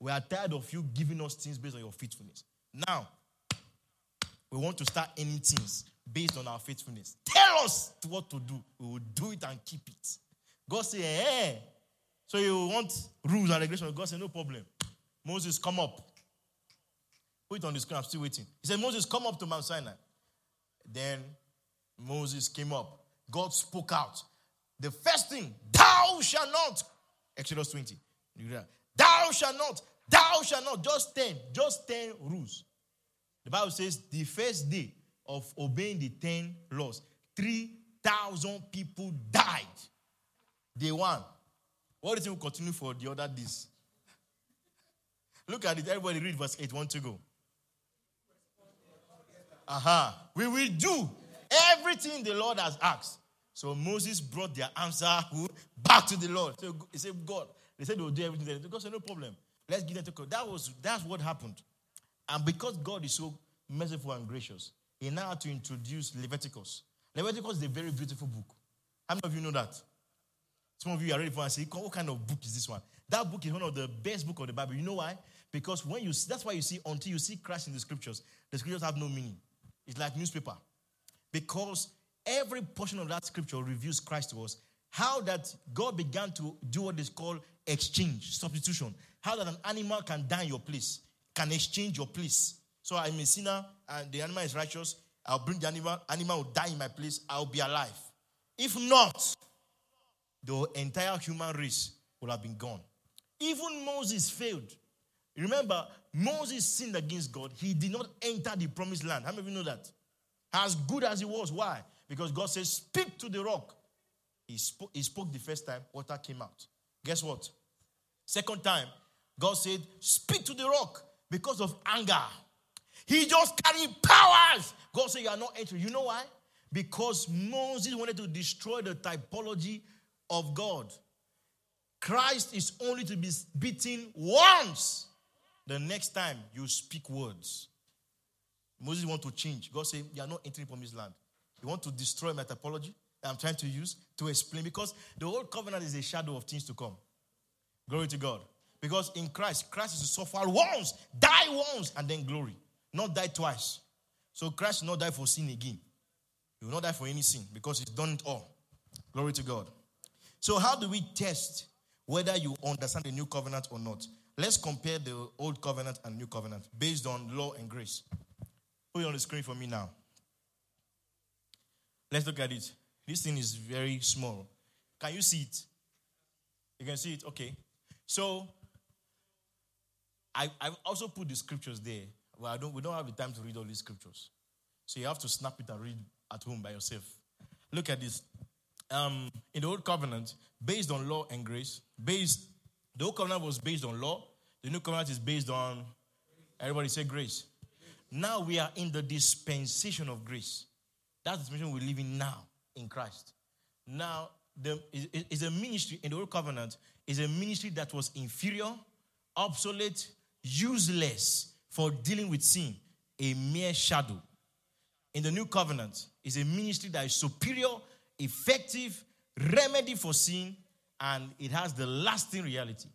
[SPEAKER 1] we are tired of you giving us things based on your faithfulness. Now, we want to start any things based on our faithfulness. Tell us what to do. We will do it and keep it. God said, eh. So you want rules and regulations. God said, no problem. Moses, come up. Put it on the screen. I'm still waiting. He said, Moses, come up to Mount Sinai. Then Moses came up. God spoke out. The first thing, thou shalt not. Exodus 20. Thou shalt not. Thou shalt not. Just 10. Just 10 rules. The Bible says the first day of obeying the 10 laws, 3,000 people died. Day one. What do you think will continue for the other days? Look at it. Everybody read verse 8. Want to go? Aha. Uh-huh. We will do everything the Lord has asked. So Moses brought their answer back to the Lord. So he said, God, they said they will do everything. God said, no problem. Let's give them to God. That was that's what happened. And because God is so merciful and gracious, he now had to introduce Leviticus. Leviticus is a very beautiful book. How many of you know that? Some of you are ready for and say, what kind of book is this one? That book is one of the best book of the Bible. You know why? Because when you that's why you see until you see Christ in the scriptures, the scriptures have no meaning. It's like newspaper. Because every portion of that scripture reveals Christ to us. How that God began to do what is called exchange, substitution. How that an animal can die in your place, can exchange your place. So I'm a sinner and the animal is righteous. I'll bring the animal, animal will die in my place. I'll be alive. If not, the entire human race will have been gone. Even Moses failed. Remember, Moses sinned against God. He did not enter the promised land. How many of you know that? As good as he was. Why? Because God says, Speak to the rock. He spoke, he spoke the first time, water came out. Guess what? Second time, God said, Speak to the rock because of anger. He just carried powers. God said, You are not entering. You know why? Because Moses wanted to destroy the typology of God. Christ is only to be beaten once. The next time you speak words. Moses want to change. God said, You are not entering promised land. You want to destroy my typology I'm trying to use to explain because the old covenant is a shadow of things to come. Glory to God. Because in Christ, Christ is to suffer once, die once, and then glory. Not die twice. So Christ not die for sin again. He will not die for any sin because he's done it all. Glory to God. So, how do we test whether you understand the new covenant or not? Let's compare the old covenant and new covenant based on law and grace. Put it on the screen for me now. Let's look at it. This thing is very small. Can you see it? You can see it? Okay. So I, I've also put the scriptures there. Well, don't, we don't have the time to read all these scriptures. So you have to snap it and read at home by yourself. Look at this. Um, in the old covenant, based on law and grace, based the old covenant was based on law. The new covenant is based on everybody say grace. Now we are in the dispensation of grace. That's the dispensation we live in now in Christ. Now, the is a ministry in the old covenant is a ministry that was inferior, obsolete, useless for dealing with sin, a mere shadow. In the new covenant is a ministry that is superior, effective, remedy for sin, and it has the lasting reality.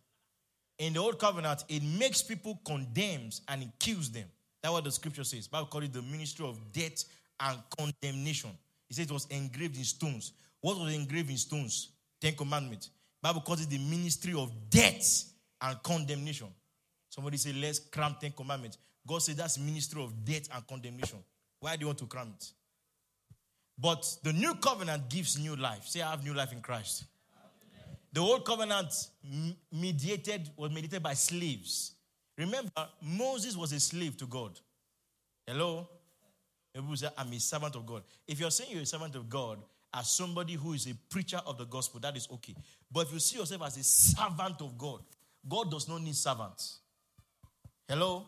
[SPEAKER 1] In the old covenant, it makes people condemns and it kills them. That's what the scripture says. Bible calls it the ministry of death and condemnation. It says it was engraved in stones. What was engraved in stones? Ten Commandments. Bible calls it the ministry of death and condemnation. Somebody say, let's cram Ten Commandments. God said that's ministry of death and condemnation. Why do you want to cram it? But the new covenant gives new life. Say, I have new life in Christ. The old covenant mediated was mediated by slaves. Remember, Moses was a slave to God. Hello? People say, I'm a servant of God. If you're saying you're a servant of God as somebody who is a preacher of the gospel, that is okay. But if you see yourself as a servant of God, God does not need servants. Hello?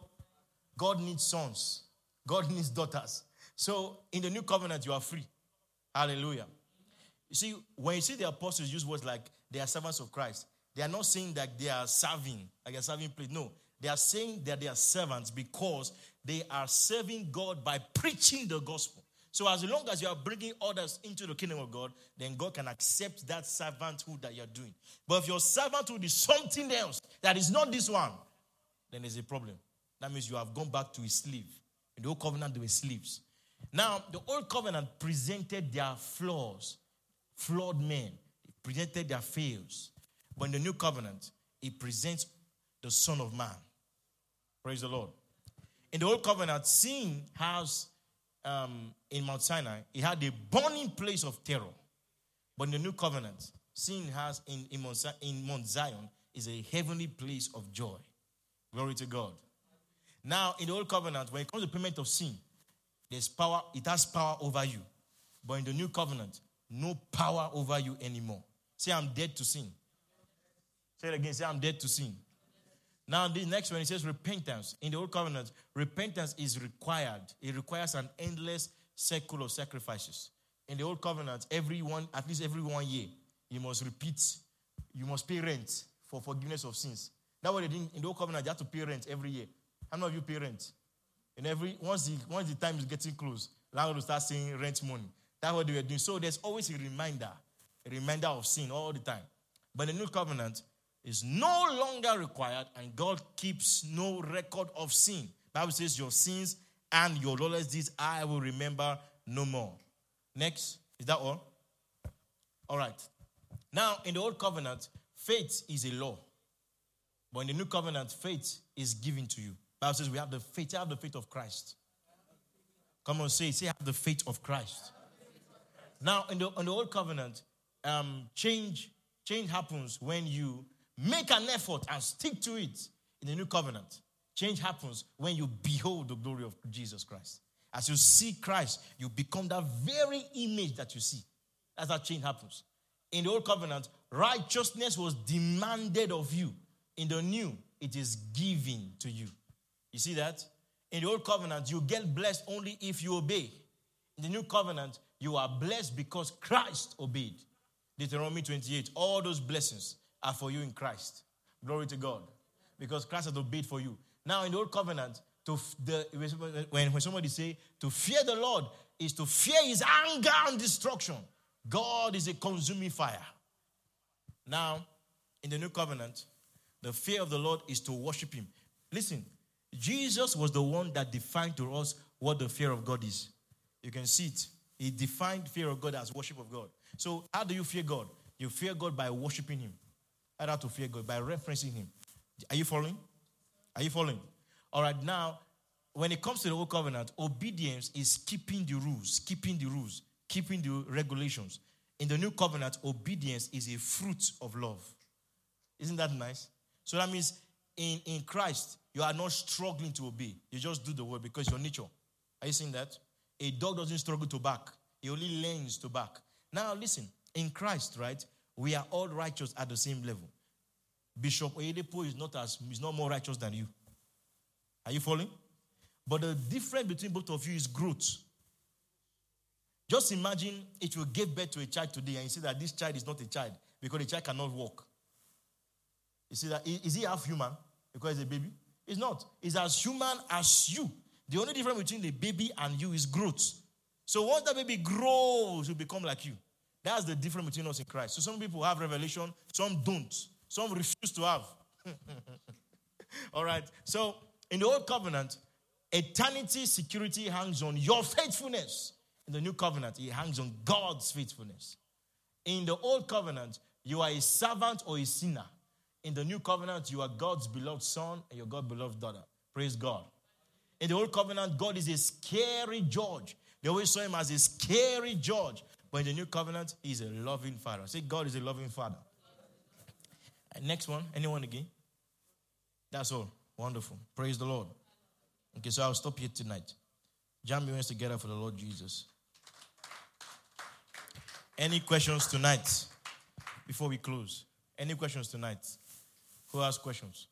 [SPEAKER 1] God needs sons. God needs daughters. So in the new covenant, you are free. Hallelujah. You see, when you see the apostles use words like they are servants of Christ, they are not saying that they are serving, like a serving place. No, they are saying that they are servants because they are serving God by preaching the gospel. So as long as you are bringing others into the kingdom of God, then God can accept that servanthood that you're doing. But if your servanthood is something else that is not this one, then there's a problem. That means you have gone back to a slave. In the old covenant, they were slaves. Now, the old covenant presented their flaws, flawed men, it presented their fails. But in the new covenant, it presents the Son of Man. Praise the Lord. In the old covenant, sin has um, in Mount Sinai, it had a burning place of terror. But in the new covenant, sin has in, in, Mount, in Mount Zion is a heavenly place of joy. Glory to God. Now, in the old covenant, when it comes to payment of sin, there's power, it has power over you. But in the new covenant, no power over you anymore. Say, I'm dead to sin. Say it again. Say, I'm dead to sin. Now, the next one, it says repentance. In the old covenant, repentance is required. It requires an endless cycle of sacrifices. In the old covenant, everyone, at least every one year, you must repeat, you must pay rent for forgiveness of sins. They did in the old covenant, you have to pay rent every year. How many of you pay rent? And every once the once the time is getting close, landlord will start saying rent money. That's what they were doing. So there's always a reminder, a reminder of sin all the time. But the new covenant is no longer required, and God keeps no record of sin. Bible says, Your sins and your lawless deeds I will remember no more. Next, is that all? All right. Now, in the old covenant, faith is a law. But in the new covenant, faith is given to you. Bible says we have the faith. have the faith of Christ. Come on, say, say, have the faith of Christ. Now, in the, in the old covenant, um, change change happens when you make an effort and stick to it. In the new covenant, change happens when you behold the glory of Jesus Christ. As you see Christ, you become that very image that you see. That's how change happens. In the old covenant, righteousness was demanded of you. In the new, it is given to you. You see that? In the old covenant, you get blessed only if you obey. In the new covenant, you are blessed because Christ obeyed. Deuteronomy 28, all those blessings are for you in Christ. Glory to God. Because Christ has obeyed for you. Now, in the old covenant, to the, when, when somebody say to fear the Lord is to fear his anger and destruction. God is a consuming fire. Now, in the new covenant, the fear of the Lord is to worship him. Listen, Jesus was the one that defined to us what the fear of God is. You can see it. He defined fear of God as worship of God. So, how do you fear God? You fear God by worshiping Him. How to fear God? By referencing Him. Are you following? Are you following? All right, now, when it comes to the old covenant, obedience is keeping the rules, keeping the rules, keeping the regulations. In the new covenant, obedience is a fruit of love. Isn't that nice? So that means in, in Christ, you are not struggling to obey. You just do the word because your nature. Are you seeing that? A dog doesn't struggle to bark, he only learns to bark. Now, listen, in Christ, right, we are all righteous at the same level. Bishop Oyedepo is not as is not more righteous than you. Are you following? But the difference between both of you is growth. Just imagine if you gave birth to a child today and you see that this child is not a child because the child cannot walk. You see that is he half human because he's a baby? He's not. He's as human as you. The only difference between the baby and you is growth. So once the baby grows, he'll become like you. That's the difference between us in Christ. So some people have revelation, some don't. Some refuse to have. All right. So in the old covenant, eternity security hangs on your faithfulness. In the new covenant, it hangs on God's faithfulness. In the old covenant, you are a servant or a sinner. In the new covenant, you are God's beloved son and your God beloved daughter. Praise God. In the old covenant, God is a scary judge. They always saw him as a scary judge. But in the new covenant, he's a loving father. Say, God is a loving father. And next one, anyone again? That's all. Wonderful. Praise the Lord. Okay, so I'll stop here tonight. Jam your hands together for the Lord Jesus. Any questions tonight before we close? Any questions tonight? Who has questions?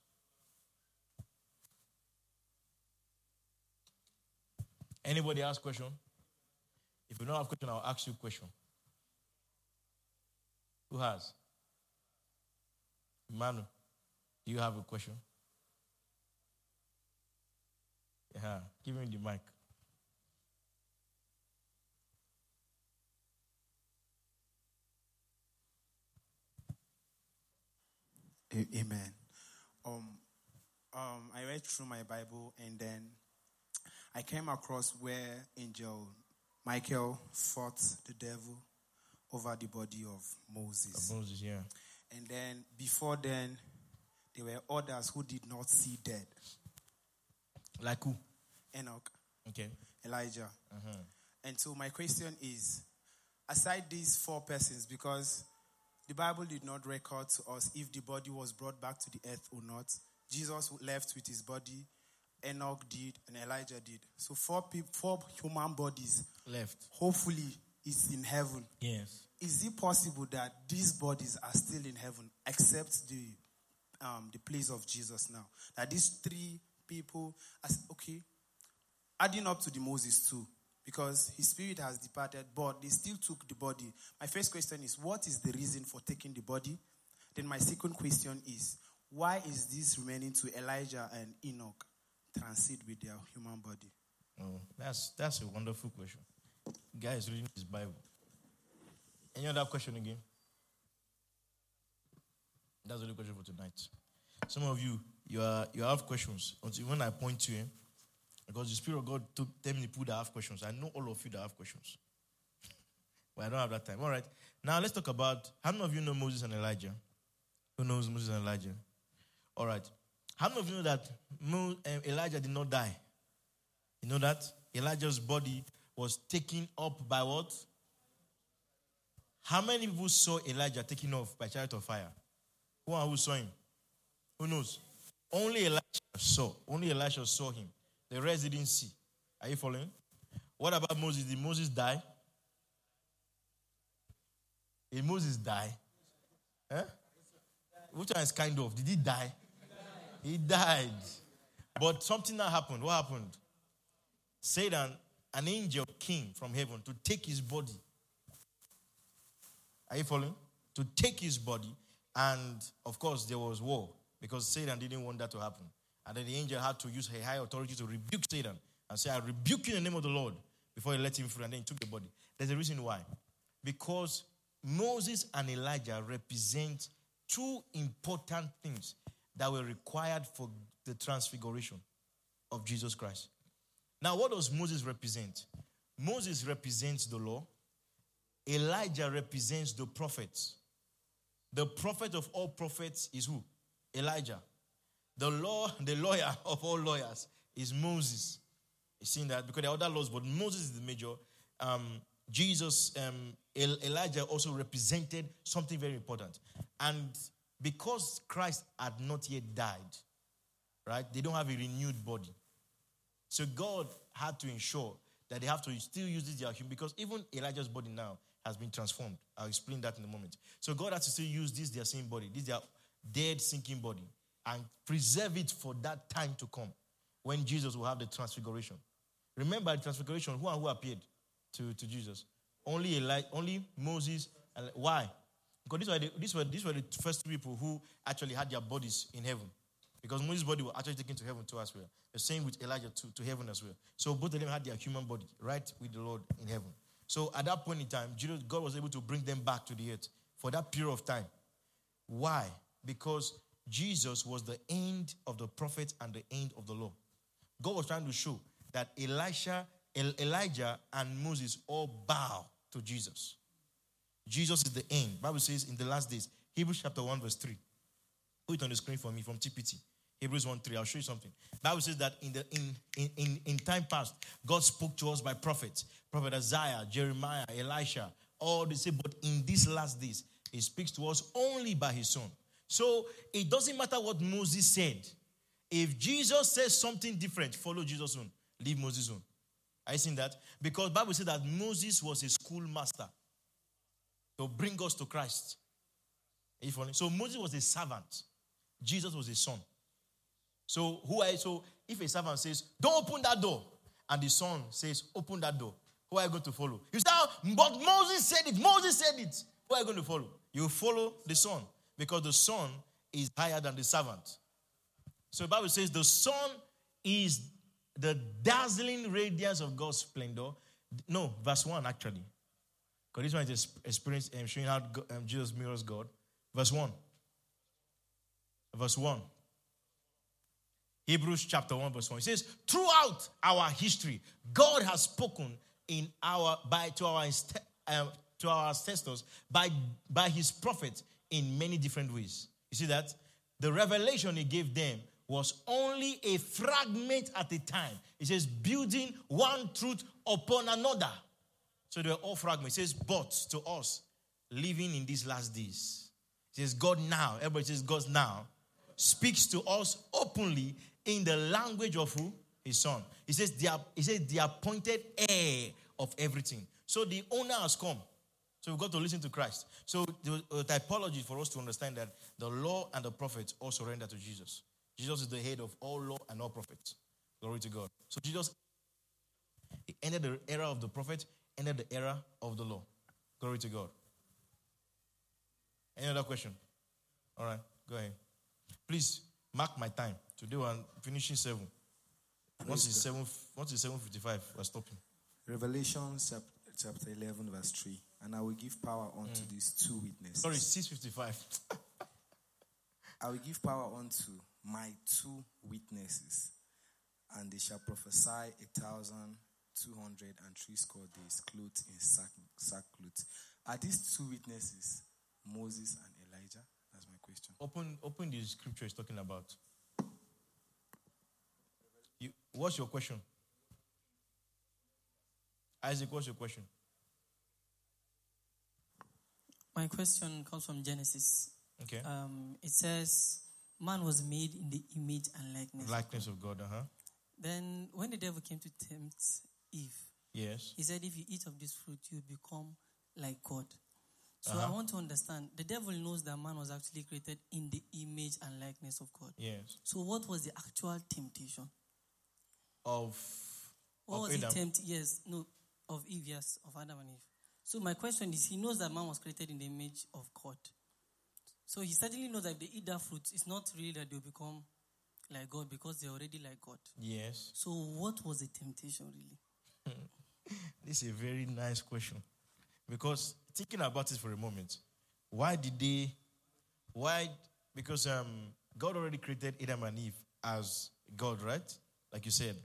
[SPEAKER 1] Anybody ask question? If you don't have question, I'll ask you question. Who has? Manu, do you have a question? Yeah, give me the mic.
[SPEAKER 2] Amen. Um, um, I read through my Bible and then I came across where Angel Michael fought the devil over the body of Moses.
[SPEAKER 1] Of Moses, yeah.
[SPEAKER 2] And then before then, there were others who did not see dead.
[SPEAKER 1] Like who?
[SPEAKER 2] Enoch.
[SPEAKER 1] Okay.
[SPEAKER 2] Elijah.
[SPEAKER 1] Uh-huh.
[SPEAKER 2] And so my question is, aside these four persons, because the Bible did not record to us if the body was brought back to the earth or not. Jesus left with his body, Enoch did, and Elijah did. So four people, four human bodies
[SPEAKER 1] left.
[SPEAKER 2] Hopefully, it's in heaven.
[SPEAKER 1] Yes.
[SPEAKER 2] Is it possible that these bodies are still in heaven, except the um, the place of Jesus now? That these three people, as okay, adding up to the Moses too, because his spirit has departed, but they still took the body. My first question is, what is the reason for taking the body? Then my second question is, why is this remaining to Elijah and Enoch transit with their human body?
[SPEAKER 1] Oh, that's that's a wonderful question. Guy is reading his Bible. Any other question again? That's the only question for tonight. Some of you, you are you have questions until when I point to him, because the Spirit of God took them people that have questions. I know all of you that have questions. but I don't have that time. All right. Now let's talk about how many of you know Moses and Elijah? Who knows Moses and Elijah? All right. How many of you know that um, Elijah did not die? You know that? Elijah's body was taken up by what? How many people saw Elijah taken off by chariot of fire? Who are who saw him? Who knows? Only Elijah saw. Only Elijah saw him. The rest. Are you following? What about Moses? Did Moses die? Did Moses die? Huh? Which one is kind of? Did he die? He died. But something that happened. What happened? Satan, an angel came from heaven to take his body. Are you following? To take his body. And of course, there was war because Satan didn't want that to happen. And then the angel had to use her high authority to rebuke Satan and say, I rebuke you in the name of the Lord before he let him free. And then he took the body. There's a reason why. Because Moses and Elijah represent two important things that were required for the transfiguration of Jesus Christ. Now, what does Moses represent? Moses represents the law, Elijah represents the prophets. The prophet of all prophets is who? Elijah. The law, the lawyer of all lawyers is Moses. You seen that? Because there are other laws, but Moses is the major. Um, Jesus, um, El- Elijah also represented something very important. And because Christ had not yet died, right, they don't have a renewed body. So God had to ensure that they have to still use this their human because even Elijah's body now has been transformed. I'll explain that in a moment. So God has to still use this their same body, this their dead sinking body, and preserve it for that time to come when Jesus will have the transfiguration. Remember the transfiguration, who and who appeared to, to Jesus? Only Eli, only Moses. Why? Because these were, the, these, were, these were the first people who actually had their bodies in heaven. Because Moses' body was actually taken to heaven too as well. The same with Elijah to, to heaven as well. So both of them had their human body right with the Lord in heaven. So at that point in time, Jesus, God was able to bring them back to the earth for that period of time. Why? Because Jesus was the end of the prophet and the end of the law. God was trying to show that Elisha, El- Elijah, and Moses all bow to Jesus. Jesus is the end. Bible says in the last days, Hebrews chapter 1, verse 3. Put it on the screen for me from TPT. Hebrews 1 3. I'll show you something. Bible says that in the in, in, in, in time past, God spoke to us by prophets. Prophet Isaiah, Jeremiah, Elisha, all they say, but in these last days, he speaks to us only by his son. So it doesn't matter what Moses said. If Jesus says something different, follow Jesus' own. Leave Moses'. Are you seeing that? Because Bible said that Moses was a schoolmaster to bring us to Christ. So Moses was a servant. Jesus was a son. So who are so if a servant says, Don't open that door, and the son says, Open that door, who are you going to follow? You say, "Oh, but Moses said it, Moses said it. Who are you going to follow? You follow the son, because the son is higher than the servant. So the Bible says the son is the dazzling radiance of God's splendor. No, verse 1 actually. Because this one is experience um, showing how um, Jesus mirrors God. Verse 1. Verse 1. Hebrews chapter 1, verse 1. It says, Throughout our history, God has spoken in our by to our um, to our ancestors by by his prophets in many different ways. You see that? The revelation he gave them was only a fragment at a time. It says, building one truth upon another. So they were all fragments. Says, but to us, living in these last days. Says, God now, everybody says, God now, speaks to us openly in the language of who? His son. He says, the, he says, the appointed heir of everything. So the owner has come. So we've got to listen to Christ. So the typology for us to understand that the law and the prophets all surrender to Jesus. Jesus is the head of all law and all prophets. Glory to God. So Jesus he ended the era of the prophet, ended the era of the law. Glory to God. Any other question? All right, go ahead. Please mark my time. Today we're finishing seven. Once it's seven, once it's seven fifty-five, we're stopping.
[SPEAKER 3] Revelation chapter eleven, verse three. And I will give power unto mm. these two witnesses.
[SPEAKER 1] Sorry, six fifty-five.
[SPEAKER 3] I will give power unto my two witnesses, and they shall prophesy a thousand two hundred and three score days, clothed in sack, sackcloth. Are these two witnesses Moses and Elijah? That's my question.
[SPEAKER 1] Open, open the scripture is talking about. You, what's your question? Isaac, what's your question?
[SPEAKER 4] My question comes from Genesis.
[SPEAKER 1] Okay.
[SPEAKER 4] Um, it says, Man was made in the image and likeness.
[SPEAKER 1] Likeness of God, uh huh.
[SPEAKER 4] Then, when the devil came to tempt Eve,
[SPEAKER 1] yes,
[SPEAKER 4] he said, If you eat of this fruit, you become like God. So
[SPEAKER 1] Uh-huh.
[SPEAKER 4] I want to understand the devil knows that man was actually created in the image and likeness of God.
[SPEAKER 1] yes.
[SPEAKER 4] So, what was the actual temptation?
[SPEAKER 1] Of,
[SPEAKER 4] What
[SPEAKER 1] of
[SPEAKER 4] was
[SPEAKER 1] Adam.
[SPEAKER 4] the tempt? Yes, no, of Eve, yes, of Adam and Eve. So, my question is he knows that man was created in the image of God. So, he certainly knows that if they eat that fruit, it's not really that they'll become like God because they're already like God.
[SPEAKER 1] Yes.
[SPEAKER 4] So, what was the temptation really?
[SPEAKER 1] This is a very nice question. Because thinking about it for a moment, why did they, why, because um, God already created Adam and Eve as God, right? Like you said.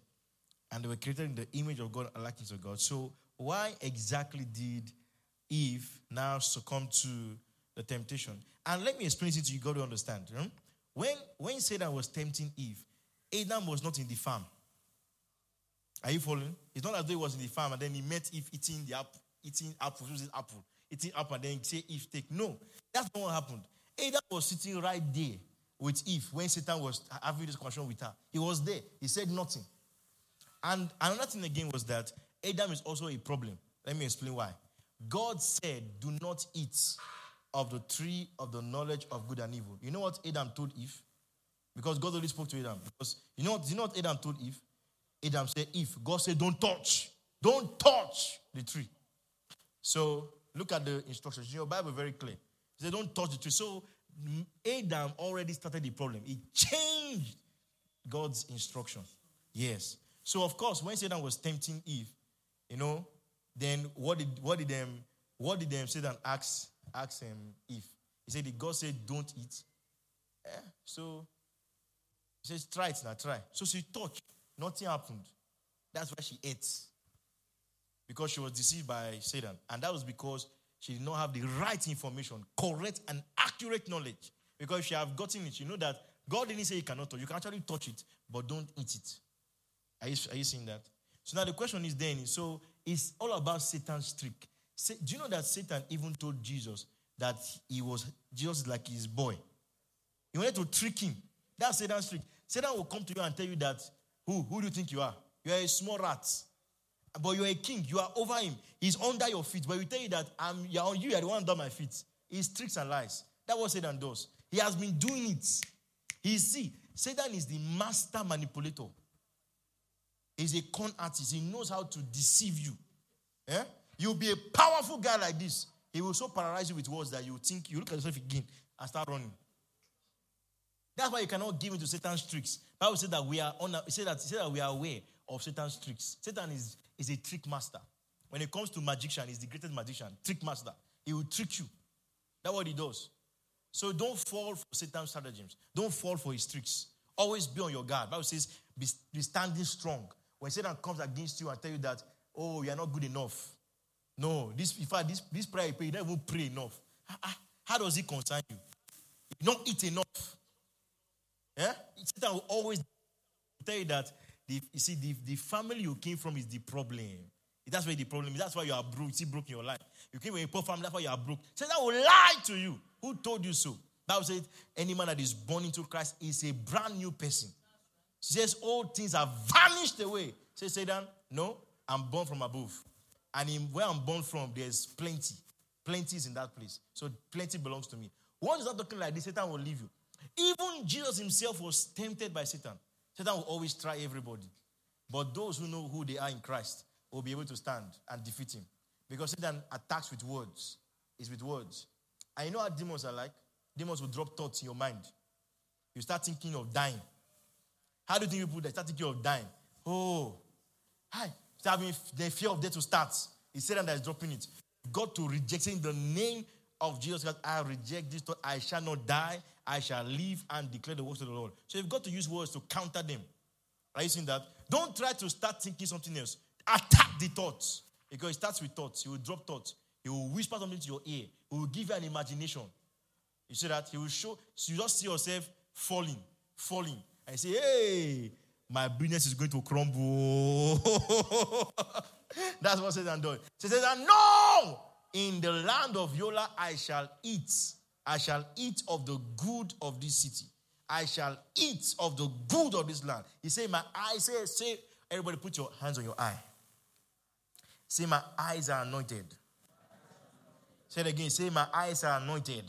[SPEAKER 1] And they were created in the image of God and likeness of God. So why exactly did Eve now succumb to the temptation? And let me explain it to you, God to understand. When, when Satan was tempting Eve, Adam was not in the farm. Are you following? It's not as though he was in the farm and then he met Eve eating the apple, eating apple, eating apple, eating apple, and then say Eve take. No, that's not what happened. Adam was sitting right there with Eve when Satan was having this conversation with her. He was there. He said nothing. And another thing again was that Adam is also a problem. Let me explain why. God said, Do not eat of the tree of the knowledge of good and evil. You know what Adam told Eve? Because God only spoke to Adam. Because you know, you know what Adam told Eve? Adam said, Eve, God said, Don't touch. Don't touch the tree. So look at the instructions. Your Bible very clear. He said, Don't touch the tree. So Adam already started the problem. He changed God's instruction. Yes. So of course, when Satan was tempting Eve, you know, then what did what did them what did them Satan ask ask him Eve? He said, Did God say don't eat? Eh? So he says, Try it now, try. So she touched, nothing happened. That's why she ate. Because she was deceived by Satan. And that was because she did not have the right information, correct and accurate knowledge. Because if she have gotten it, you know that God didn't say you cannot touch. You can actually touch it, but don't eat it. Are you, are you seeing that? So now the question is then, so it's all about Satan's trick. Say, Do you know that Satan even told Jesus that he was Jesus like his boy? He wanted to trick him. That's Satan's trick. Satan will come to you and tell you that who? Who do you think you are? You are a small rat. But you're a king. You are over him. He's under your feet. But we tell you that I'm you're on you, you're the one under my feet. It's tricks and lies. That's what Satan does. He has been doing it. He see, Satan is the master manipulator. He's a con artist. He knows how to deceive you. Eh? You'll be a powerful guy like this. He will so paralyze you with words that you think you look at yourself again and start running. That's why you cannot give into Satan's tricks. Bible said that we are on. Say that, say that we are aware of Satan's tricks. Satan is, is a trick master. When it comes to magician, he's the greatest magician, trick master. He will trick you. That's what he does. So don't fall for Satan's stratagems. Don't fall for his tricks. Always be on your guard. Bible says, be, be standing strong. When Satan comes against you and tell you that, oh, you are not good enough. No, this in fact, this, this prayer you pray, you don't even pray enough. How, how does it concern you? You don't eat enough. Yeah? Satan will always tell you that the, you see, the, the family you came from is the problem. That's where the problem is. That's why you are broke. You see, broke in your life. You came from a poor family, that's why you are broke. Satan will lie to you. Who told you so? Bible says, any man that is born into Christ is a brand new person. Says, all things have vanished away. Say, Satan, no, I'm born from above. And in where I'm born from, there's plenty. Plenty is in that place. So plenty belongs to me. Once you start talking like this, Satan will leave you. Even Jesus himself was tempted by Satan. Satan will always try everybody. But those who know who they are in Christ will be able to stand and defeat him. Because Satan attacks with words. It's with words. And you know how demons are like? Demons will drop thoughts in your mind. You start thinking of dying. How do you think people that start thinking of dying? Oh, hi. Start having the fear of death to start. It's Satan that is dropping it. God to reject in the name of Jesus Christ. I reject this thought. I shall not die. I shall live and declare the works of the Lord. So you've got to use words to counter them. Are you seeing that? Don't try to start thinking something else. Attack the thoughts. Because it starts with thoughts. He will drop thoughts. He will whisper something to your ear. He will give you an imagination. You see that? He will show, so you just see yourself falling, falling. And say, hey, my business is going to crumble. That's what Satan does. He says, no! In the land of Yola, I shall eat. I shall eat of the good of this city. I shall eat of the good of this land. He said, My eyes, say, say, everybody put your hands on your eye. Say, My eyes are anointed. Say it again. Say, My eyes are anointed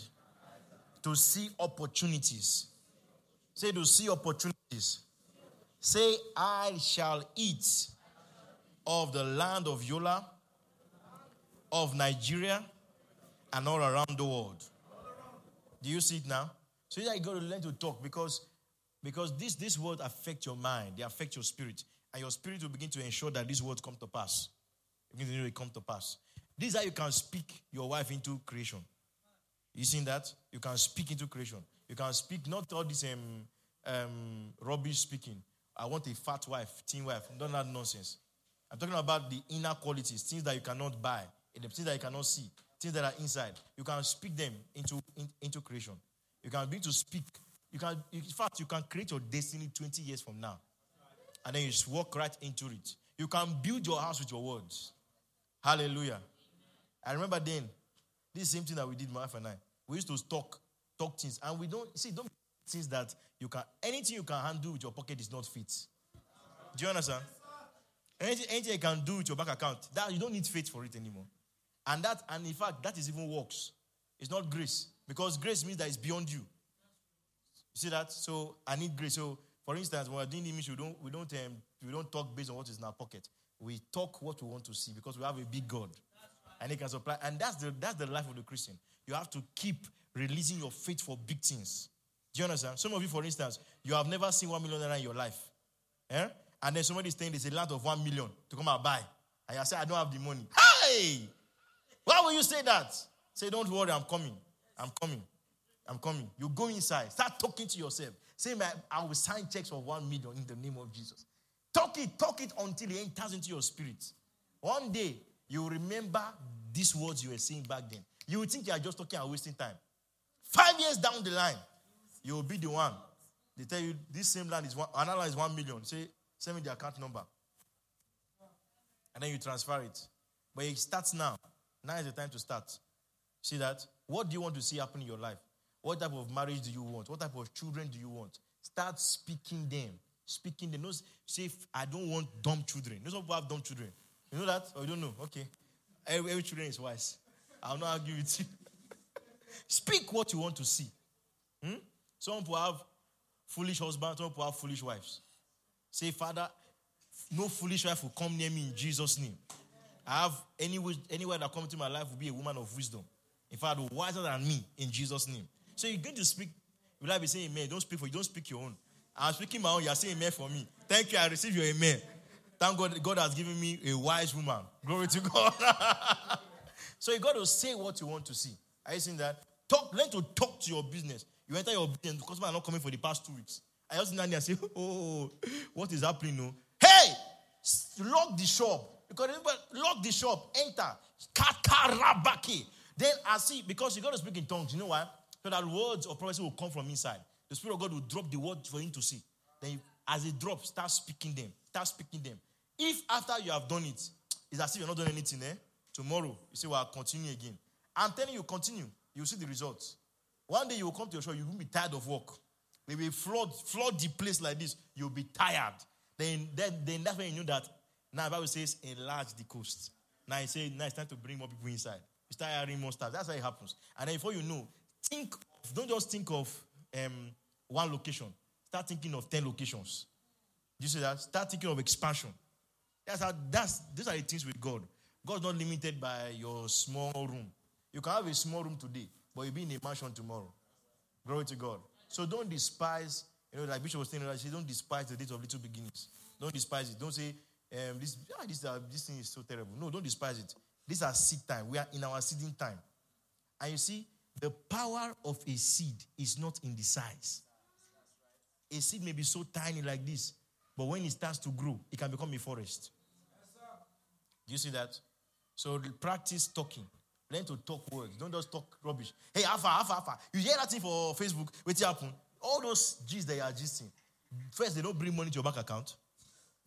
[SPEAKER 1] to see opportunities. Say, to see opportunities. Say, I shall eat of the land of Yola, of Nigeria, and all around the world. Do you see it now? So you got to learn to talk because, because this, this word affect your mind, they affect your spirit. And your spirit will begin to ensure that these words come to pass. Begin to come to pass. This is how you can speak your wife into creation. You seen that? You can speak into creation. You can speak not all this um, um, rubbish speaking. I want a fat wife, teen wife. Don't have nonsense. I'm talking about the inner qualities, things that you cannot buy, things that you cannot see, things that are inside. You can speak them into, in, into creation. You can begin to speak. You can, in fact, you can create your destiny 20 years from now. And then you just walk right into it. You can build your house with your words. Hallelujah. I remember then, this same thing that we did, my wife and I. We used to talk, talk things, and we don't see, don't things that you can anything you can handle with your pocket is not fit. Do you understand? Anything, anything you can do with your bank account, that you don't need faith for it anymore. And that, and in fact, that is even works. It's not grace. Because grace means that it's beyond you. You see that? So I need grace. So for instance, when we're doing image, we don't we don't um, we don't talk based on what is in our pocket. We talk what we want to see because we have a big God. And he can supply. And that's the that's the life of the Christian. You have to keep releasing your faith for big things. Do you understand? Some of you, for instance, you have never seen one million naira in your life. Eh? And then somebody is saying there's a land of one million to come and buy. And you say, I don't have the money. Hey! Why will you say that? Say, don't worry, I'm coming. I'm coming. I'm coming. You go inside. Start talking to yourself. Say, I will sign checks for one million in the name of Jesus. Talk it, talk it until it enters into your spirit. One day, you will remember these words you were saying back then. You will think you are just talking and wasting time. Five years down the line, you will be the one. They tell you this same land is one, another land is one million. Say, send me the account number. And then you transfer it. But it starts now. Now is the time to start. See that? What do you want to see happen in your life? What type of marriage do you want? What type of children do you want? Start speaking them. Speaking them. Don't say, I don't want dumb children. Those people have dumb children. You know that? Or you don't know? Okay. Every, every children is wise. I'll not argue with you. Speak what you want to see. Hmm? Some people have foolish husbands, some people have foolish wives. Say, Father, no foolish wife will come near me in Jesus' name. I have any, anywhere that comes into my life will be a woman of wisdom. In fact, wiser than me in Jesus' name. So you're going to speak. Will I be saying amen? Don't speak for you, don't speak your own. I'm speaking my own, you're saying amen for me. Thank you, I receive your amen. Thank God God has given me a wise woman. Glory to God. so you got to say what you want to see. Are you seeing that? Talk, learn to talk to your business. You enter your business, the customer are not coming for the past two weeks. I just stand there and say, Oh, what is happening? No. Hey, lock the shop. Because lock the shop, enter. Then I see, because you got to speak in tongues. You know why? So that words of prophecy will come from inside. The Spirit of God will drop the word for him to see. Then, as it drops, start speaking them. Start speaking them. If after you have done it, it's as if you're not doing anything, eh? Tomorrow, you say, Well, I'll continue again. I'm telling you, continue. You'll see the results. One day you will come to your show, you will be tired of work. They will flood, flood the place like this. You'll be tired. Then, then, then that's when you know that now the Bible says enlarge the coast. Now you say now it's time to bring more people inside. You start hiring more staff. That's how it happens. And then before you know, think of, don't just think of um, one location. Start thinking of 10 locations. You see that? Start thinking of expansion. That's how that's these are the things with God. God's not limited by your small room. You can have a small room today, but you'll be in a mansion tomorrow. Glory to God. So don't despise, you know, like Bishop was saying, she don't despise the date of little beginnings. Don't despise it. Don't say, um, this, ah, this, uh, this thing is so terrible. No, don't despise it. These are seed time. We are in our seeding time. And you see, the power of a seed is not in the size. A seed may be so tiny like this, but when it starts to grow, it can become a forest. Do you see that? So practice talking. Learn to talk words. Don't just talk rubbish. Hey, Alpha, Alpha, Alpha. You hear that thing for Facebook? What's happen? All those G's that you are gisting. First, they don't bring money to your bank account.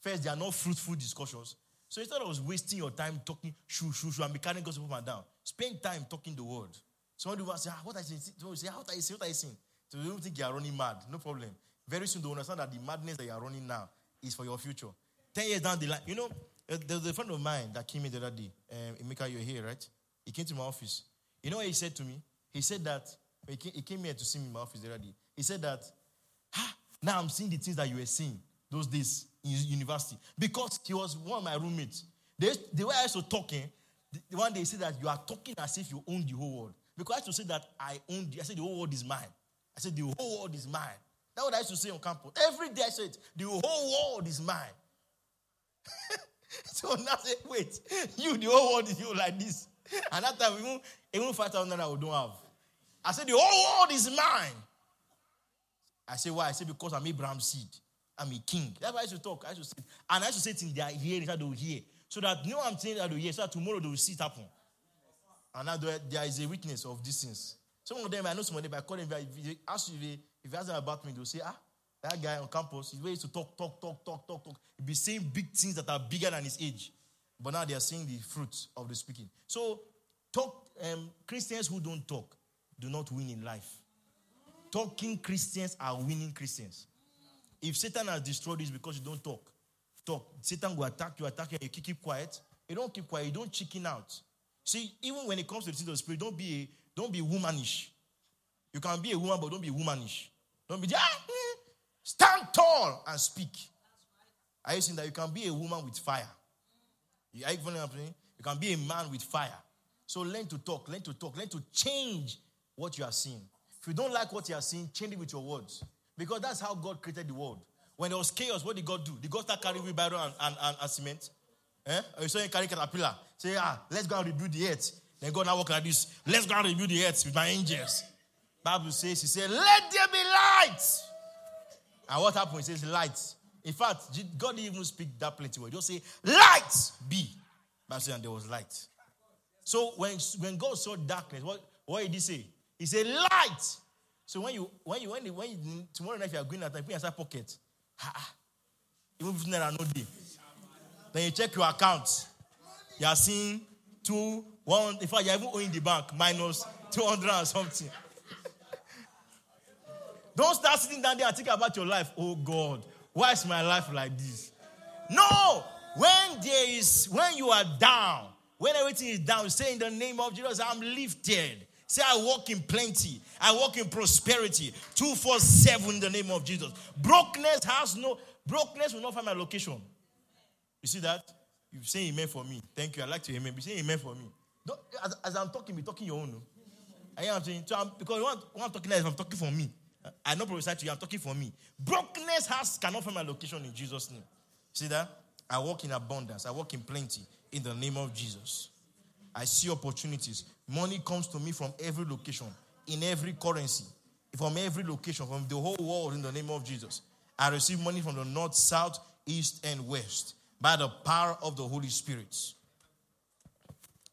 [SPEAKER 1] First, they are not fruitful discussions. So instead of wasting your time talking shoo, shoo, shoo, and be carrying gossip up and down, spend time talking the word. Somebody will say, ah, what you saying? Somebody will say, what you saying? What you saying? So you don't think you are running mad. No problem. Very soon they understand that the madness that you are running now is for your future. Ten years down the line, you know, there's a friend of mine that came in the other day. Um, Emeka, you're here, right? He came to my office. You know what he said to me? He said that, he came, he came here to see me in my office already. He said that, now I'm seeing the things that you were seeing those days in university. Because he was one of my roommates. They, the way I used to talk, eh, the, one day he said that you are talking as if you own the whole world. Because I used to say that I own the, I said the whole world is mine. I said the whole world is mine. That's what I used to say on campus. Every day I said, the whole world is mine. so now I say, wait, you, the whole world is you like this. And that time, even, even 5,000 naira we don't have. I said, the whole world is mine. I say, why? I say, because I'm Abraham's seed. I'm a king. That's why I should talk. I should say, and I should to say it in their hearing so they will hear. So that you know I'm saying that they will hear, so that tomorrow they will see it happen. And now there, is a witness of these things. Some of them, I know some of them, I call them, if they ask you, if they ask them about me, they'll say, ah, that guy on campus, he's ready to talk, talk, talk, talk, talk, talk. He'll be saying big things that are bigger than his age. But now they are seeing the fruits of the speaking. So talk um, Christians who don't talk do not win in life. Talking Christians are winning Christians. If Satan has destroyed this because you don't talk, talk. Satan will attack you, attack you, you keep quiet. You don't keep quiet, you don't chicken out. See, even when it comes to the seed of the spirit, don't be a, don't be womanish. You can be a woman, but don't be womanish. Don't be ah, eh. stand tall and speak. Are you saying that you can be a woman with fire? You, you can be a man with fire. So learn to talk, learn to talk, learn to change what you are seeing. If you don't like what you are seeing, change it with your words. Because that's how God created the world. When there was chaos, what did God do? Did God start carrying wheelbarrow and, and, and, and cement? Eh? Or you saw him carry caterpillar. Say, ah, let's go and rebuild the earth. Then God now walk like this. Let's go and rebuild the earth with my angels. Bible says, he said, let there be light. And what happened? He says, light. In fact, God didn't even speak that plenty word. He Just say, light be. And there was light. So when, when God saw darkness, what, what did he say? He said, light. So when you, when you, when you, when you tomorrow night you are going out and put inside pocket, ha, even if there are no day. Then you check your account. You are seeing two, one, in fact, you're even owing the bank minus 200 and something. Don't start sitting down there and think about your life. Oh God, why is my life like this? No! When there is, when you are down, when everything is down, say in the name of Jesus, I'm lifted. Say, I walk in plenty. I walk in prosperity. 247 in the name of Jesus. Brokenness has no, brokenness will not find my location. You see that? You say amen for me. Thank you. I like to amen. Be saying amen for me. As, as, I'm talking, be talking your own. No? I am saying, so I'm, because what, I'm talking, if I'm talking for me. I know prophesy to you, I'm talking for me. Brokenness has cannot find my location in Jesus' name. See that? I walk in abundance. I walk in plenty in the name of Jesus. I see opportunities. Money comes to me from every location, in every currency, from every location, from the whole world in the name of Jesus. I receive money from the north, south, east, and west by the power of the Holy Spirit.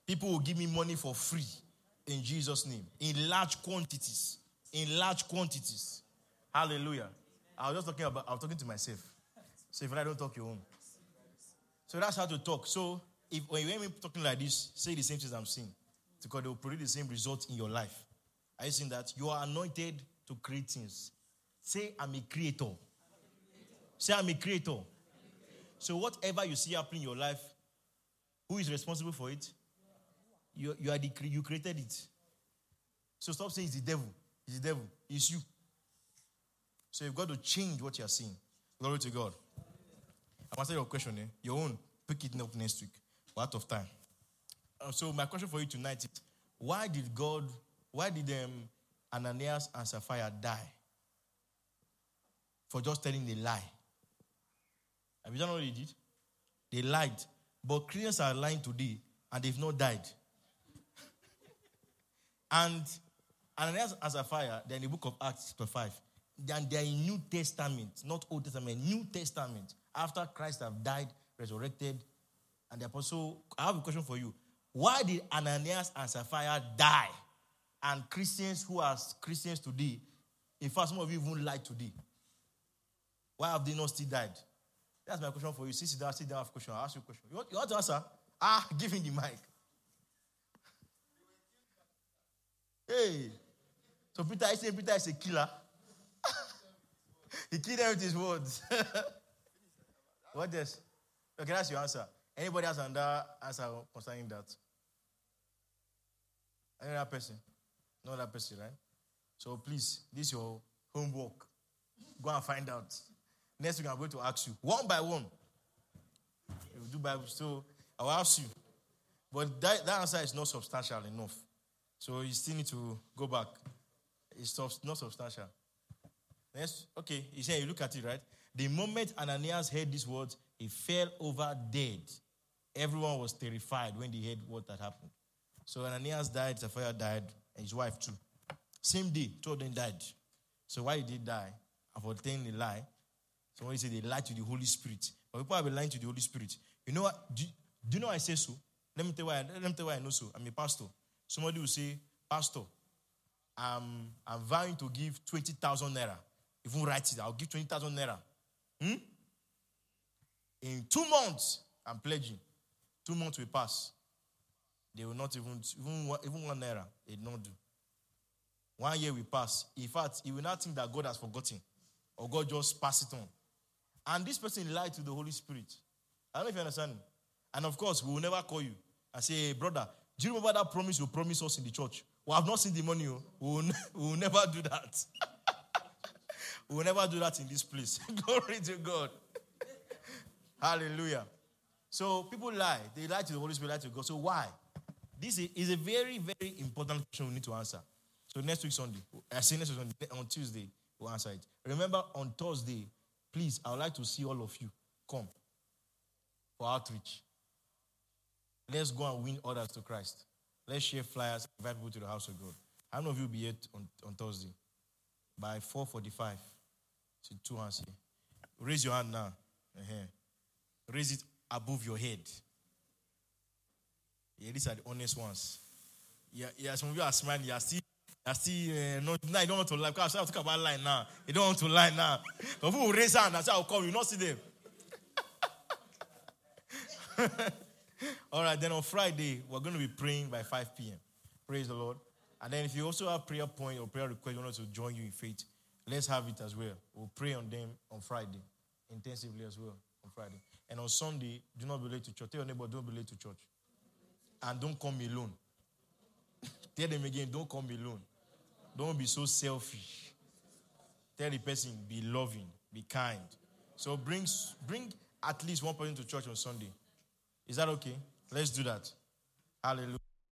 [SPEAKER 1] People will give me money for free in Jesus' name, in large quantities. In large quantities. Hallelujah. I was just talking about, I was talking to myself. So if I don't talk your own. So that's how to talk. So if when you hear me talking like this, say the same things I'm saying. Because they will produce the same result in your life. Are you saying that? You are anointed to create things. Say, I'm a creator. Say, I'm a creator. So whatever you see happening in your life, who is responsible for it? You, you are the you created it. So stop saying it's the devil. It's the devil. It's you. So you've got to change what you're seeing. Glory to God. I'm answering your question. Eh? Your own. Pick it up next week. We're out of time. Uh, so my question for you tonight is: Why did God? Why did um, Ananias and Sapphira die? For just telling a lie. Have you done what they did? They lied. But Christians are lying today and they've not died. and Ananias and Sapphira, they're in the book of Acts, chapter 5. And they're in New Testament, not Old Testament, New Testament. After Christ have died, resurrected, and the apostle. I have a question for you. Why did Ananias and Sapphira die? And Christians who are Christians today, in fact, some of you even lied today. Why have they not still died? That's my question for you. Sit down, sit down, have a question. I'll ask you a question. You want, you want to answer? Ah, give him the mic. Hey. So Peter is saying Peter is a killer. he killed them with his words. what else? Okay, that's your answer. Anybody has another answer concerning that? Any other person? No other person, right? So please, this is your homework. Go and find out. Next week I'm going to ask you one by one. You do Bible, so I will ask you. But that, that answer is not substantial enough. So you still need to go back. It's not substantial. Next, okay, he said, you look at it, right? The moment Ananias heard these words, he fell over dead. Everyone was terrified when they heard what had happened. So Ananias died, Sapphira died, and his wife too. Same day, two of them died. So why did they die? For telling a lie. Somebody said they lied to the Holy Spirit. But people have been lying to the Holy Spirit. You know what? Do, do you know I say so? Let me tell you why. Let me tell you why I know so. I'm a pastor. Somebody will say, Pastor, I'm, I'm vowing to give 20,000 naira. Even write it, I'll give 20,000 naira. Hmm? In two months, I'm pledging. Two months will pass. They will not even, even, one- even one naira, they don't do. One year will pass. In fact, he will not think that God has forgotten or God just pass it on. And this person lied to the Holy Spirit. I don't know if you understand. And of course, we will never call you and say, hey, brother, do you remember that promise you promised us in the church? We have not seen the money. oh. We will, we will never do that. we will never do that in this place. Glory to God. Hallelujah. So people lie. They lie to the Holy Spirit, lie to God. So why? This is- is a very, very important question we need to answer. So next week Sunday, I say next week Sunday, on Tuesday, we'll answer it. Remember on Thursday, please, I would like to see all of you come for outreach. Let's go and win others to Christ. Let's share flyers, invite people to the house of God. How many of you will be here on, on Thursday? By 4.45. See two hands here. Raise your hand now. Uh-huh. Raise it above your head. Yeah, these are the honest ones. Yeah, yeah some of you are smiling. You are still, you are still uh, not, now you don't want to lie. Because I talk about lie now. You don't want to lie now. But people will raise hand and say, I'll come. You not see them. All right, then on Friday, we're going to be praying by 5 p.m. Praise the Lord. And then if you also have prayer point or prayer request, you want us to join you in faith, let's have it as well. We'll pray on them on Friday, intensively as well on Friday. And on Sunday, do not be late to church. Tell your neighbor, don't be late to church. And don't come alone. Tell them again, don't come alone. Don't be so selfish. Tell the person, be loving, be kind. So bring, bring at least one person to church on Sunday. Is that okay? Let's do that. Hallelujah.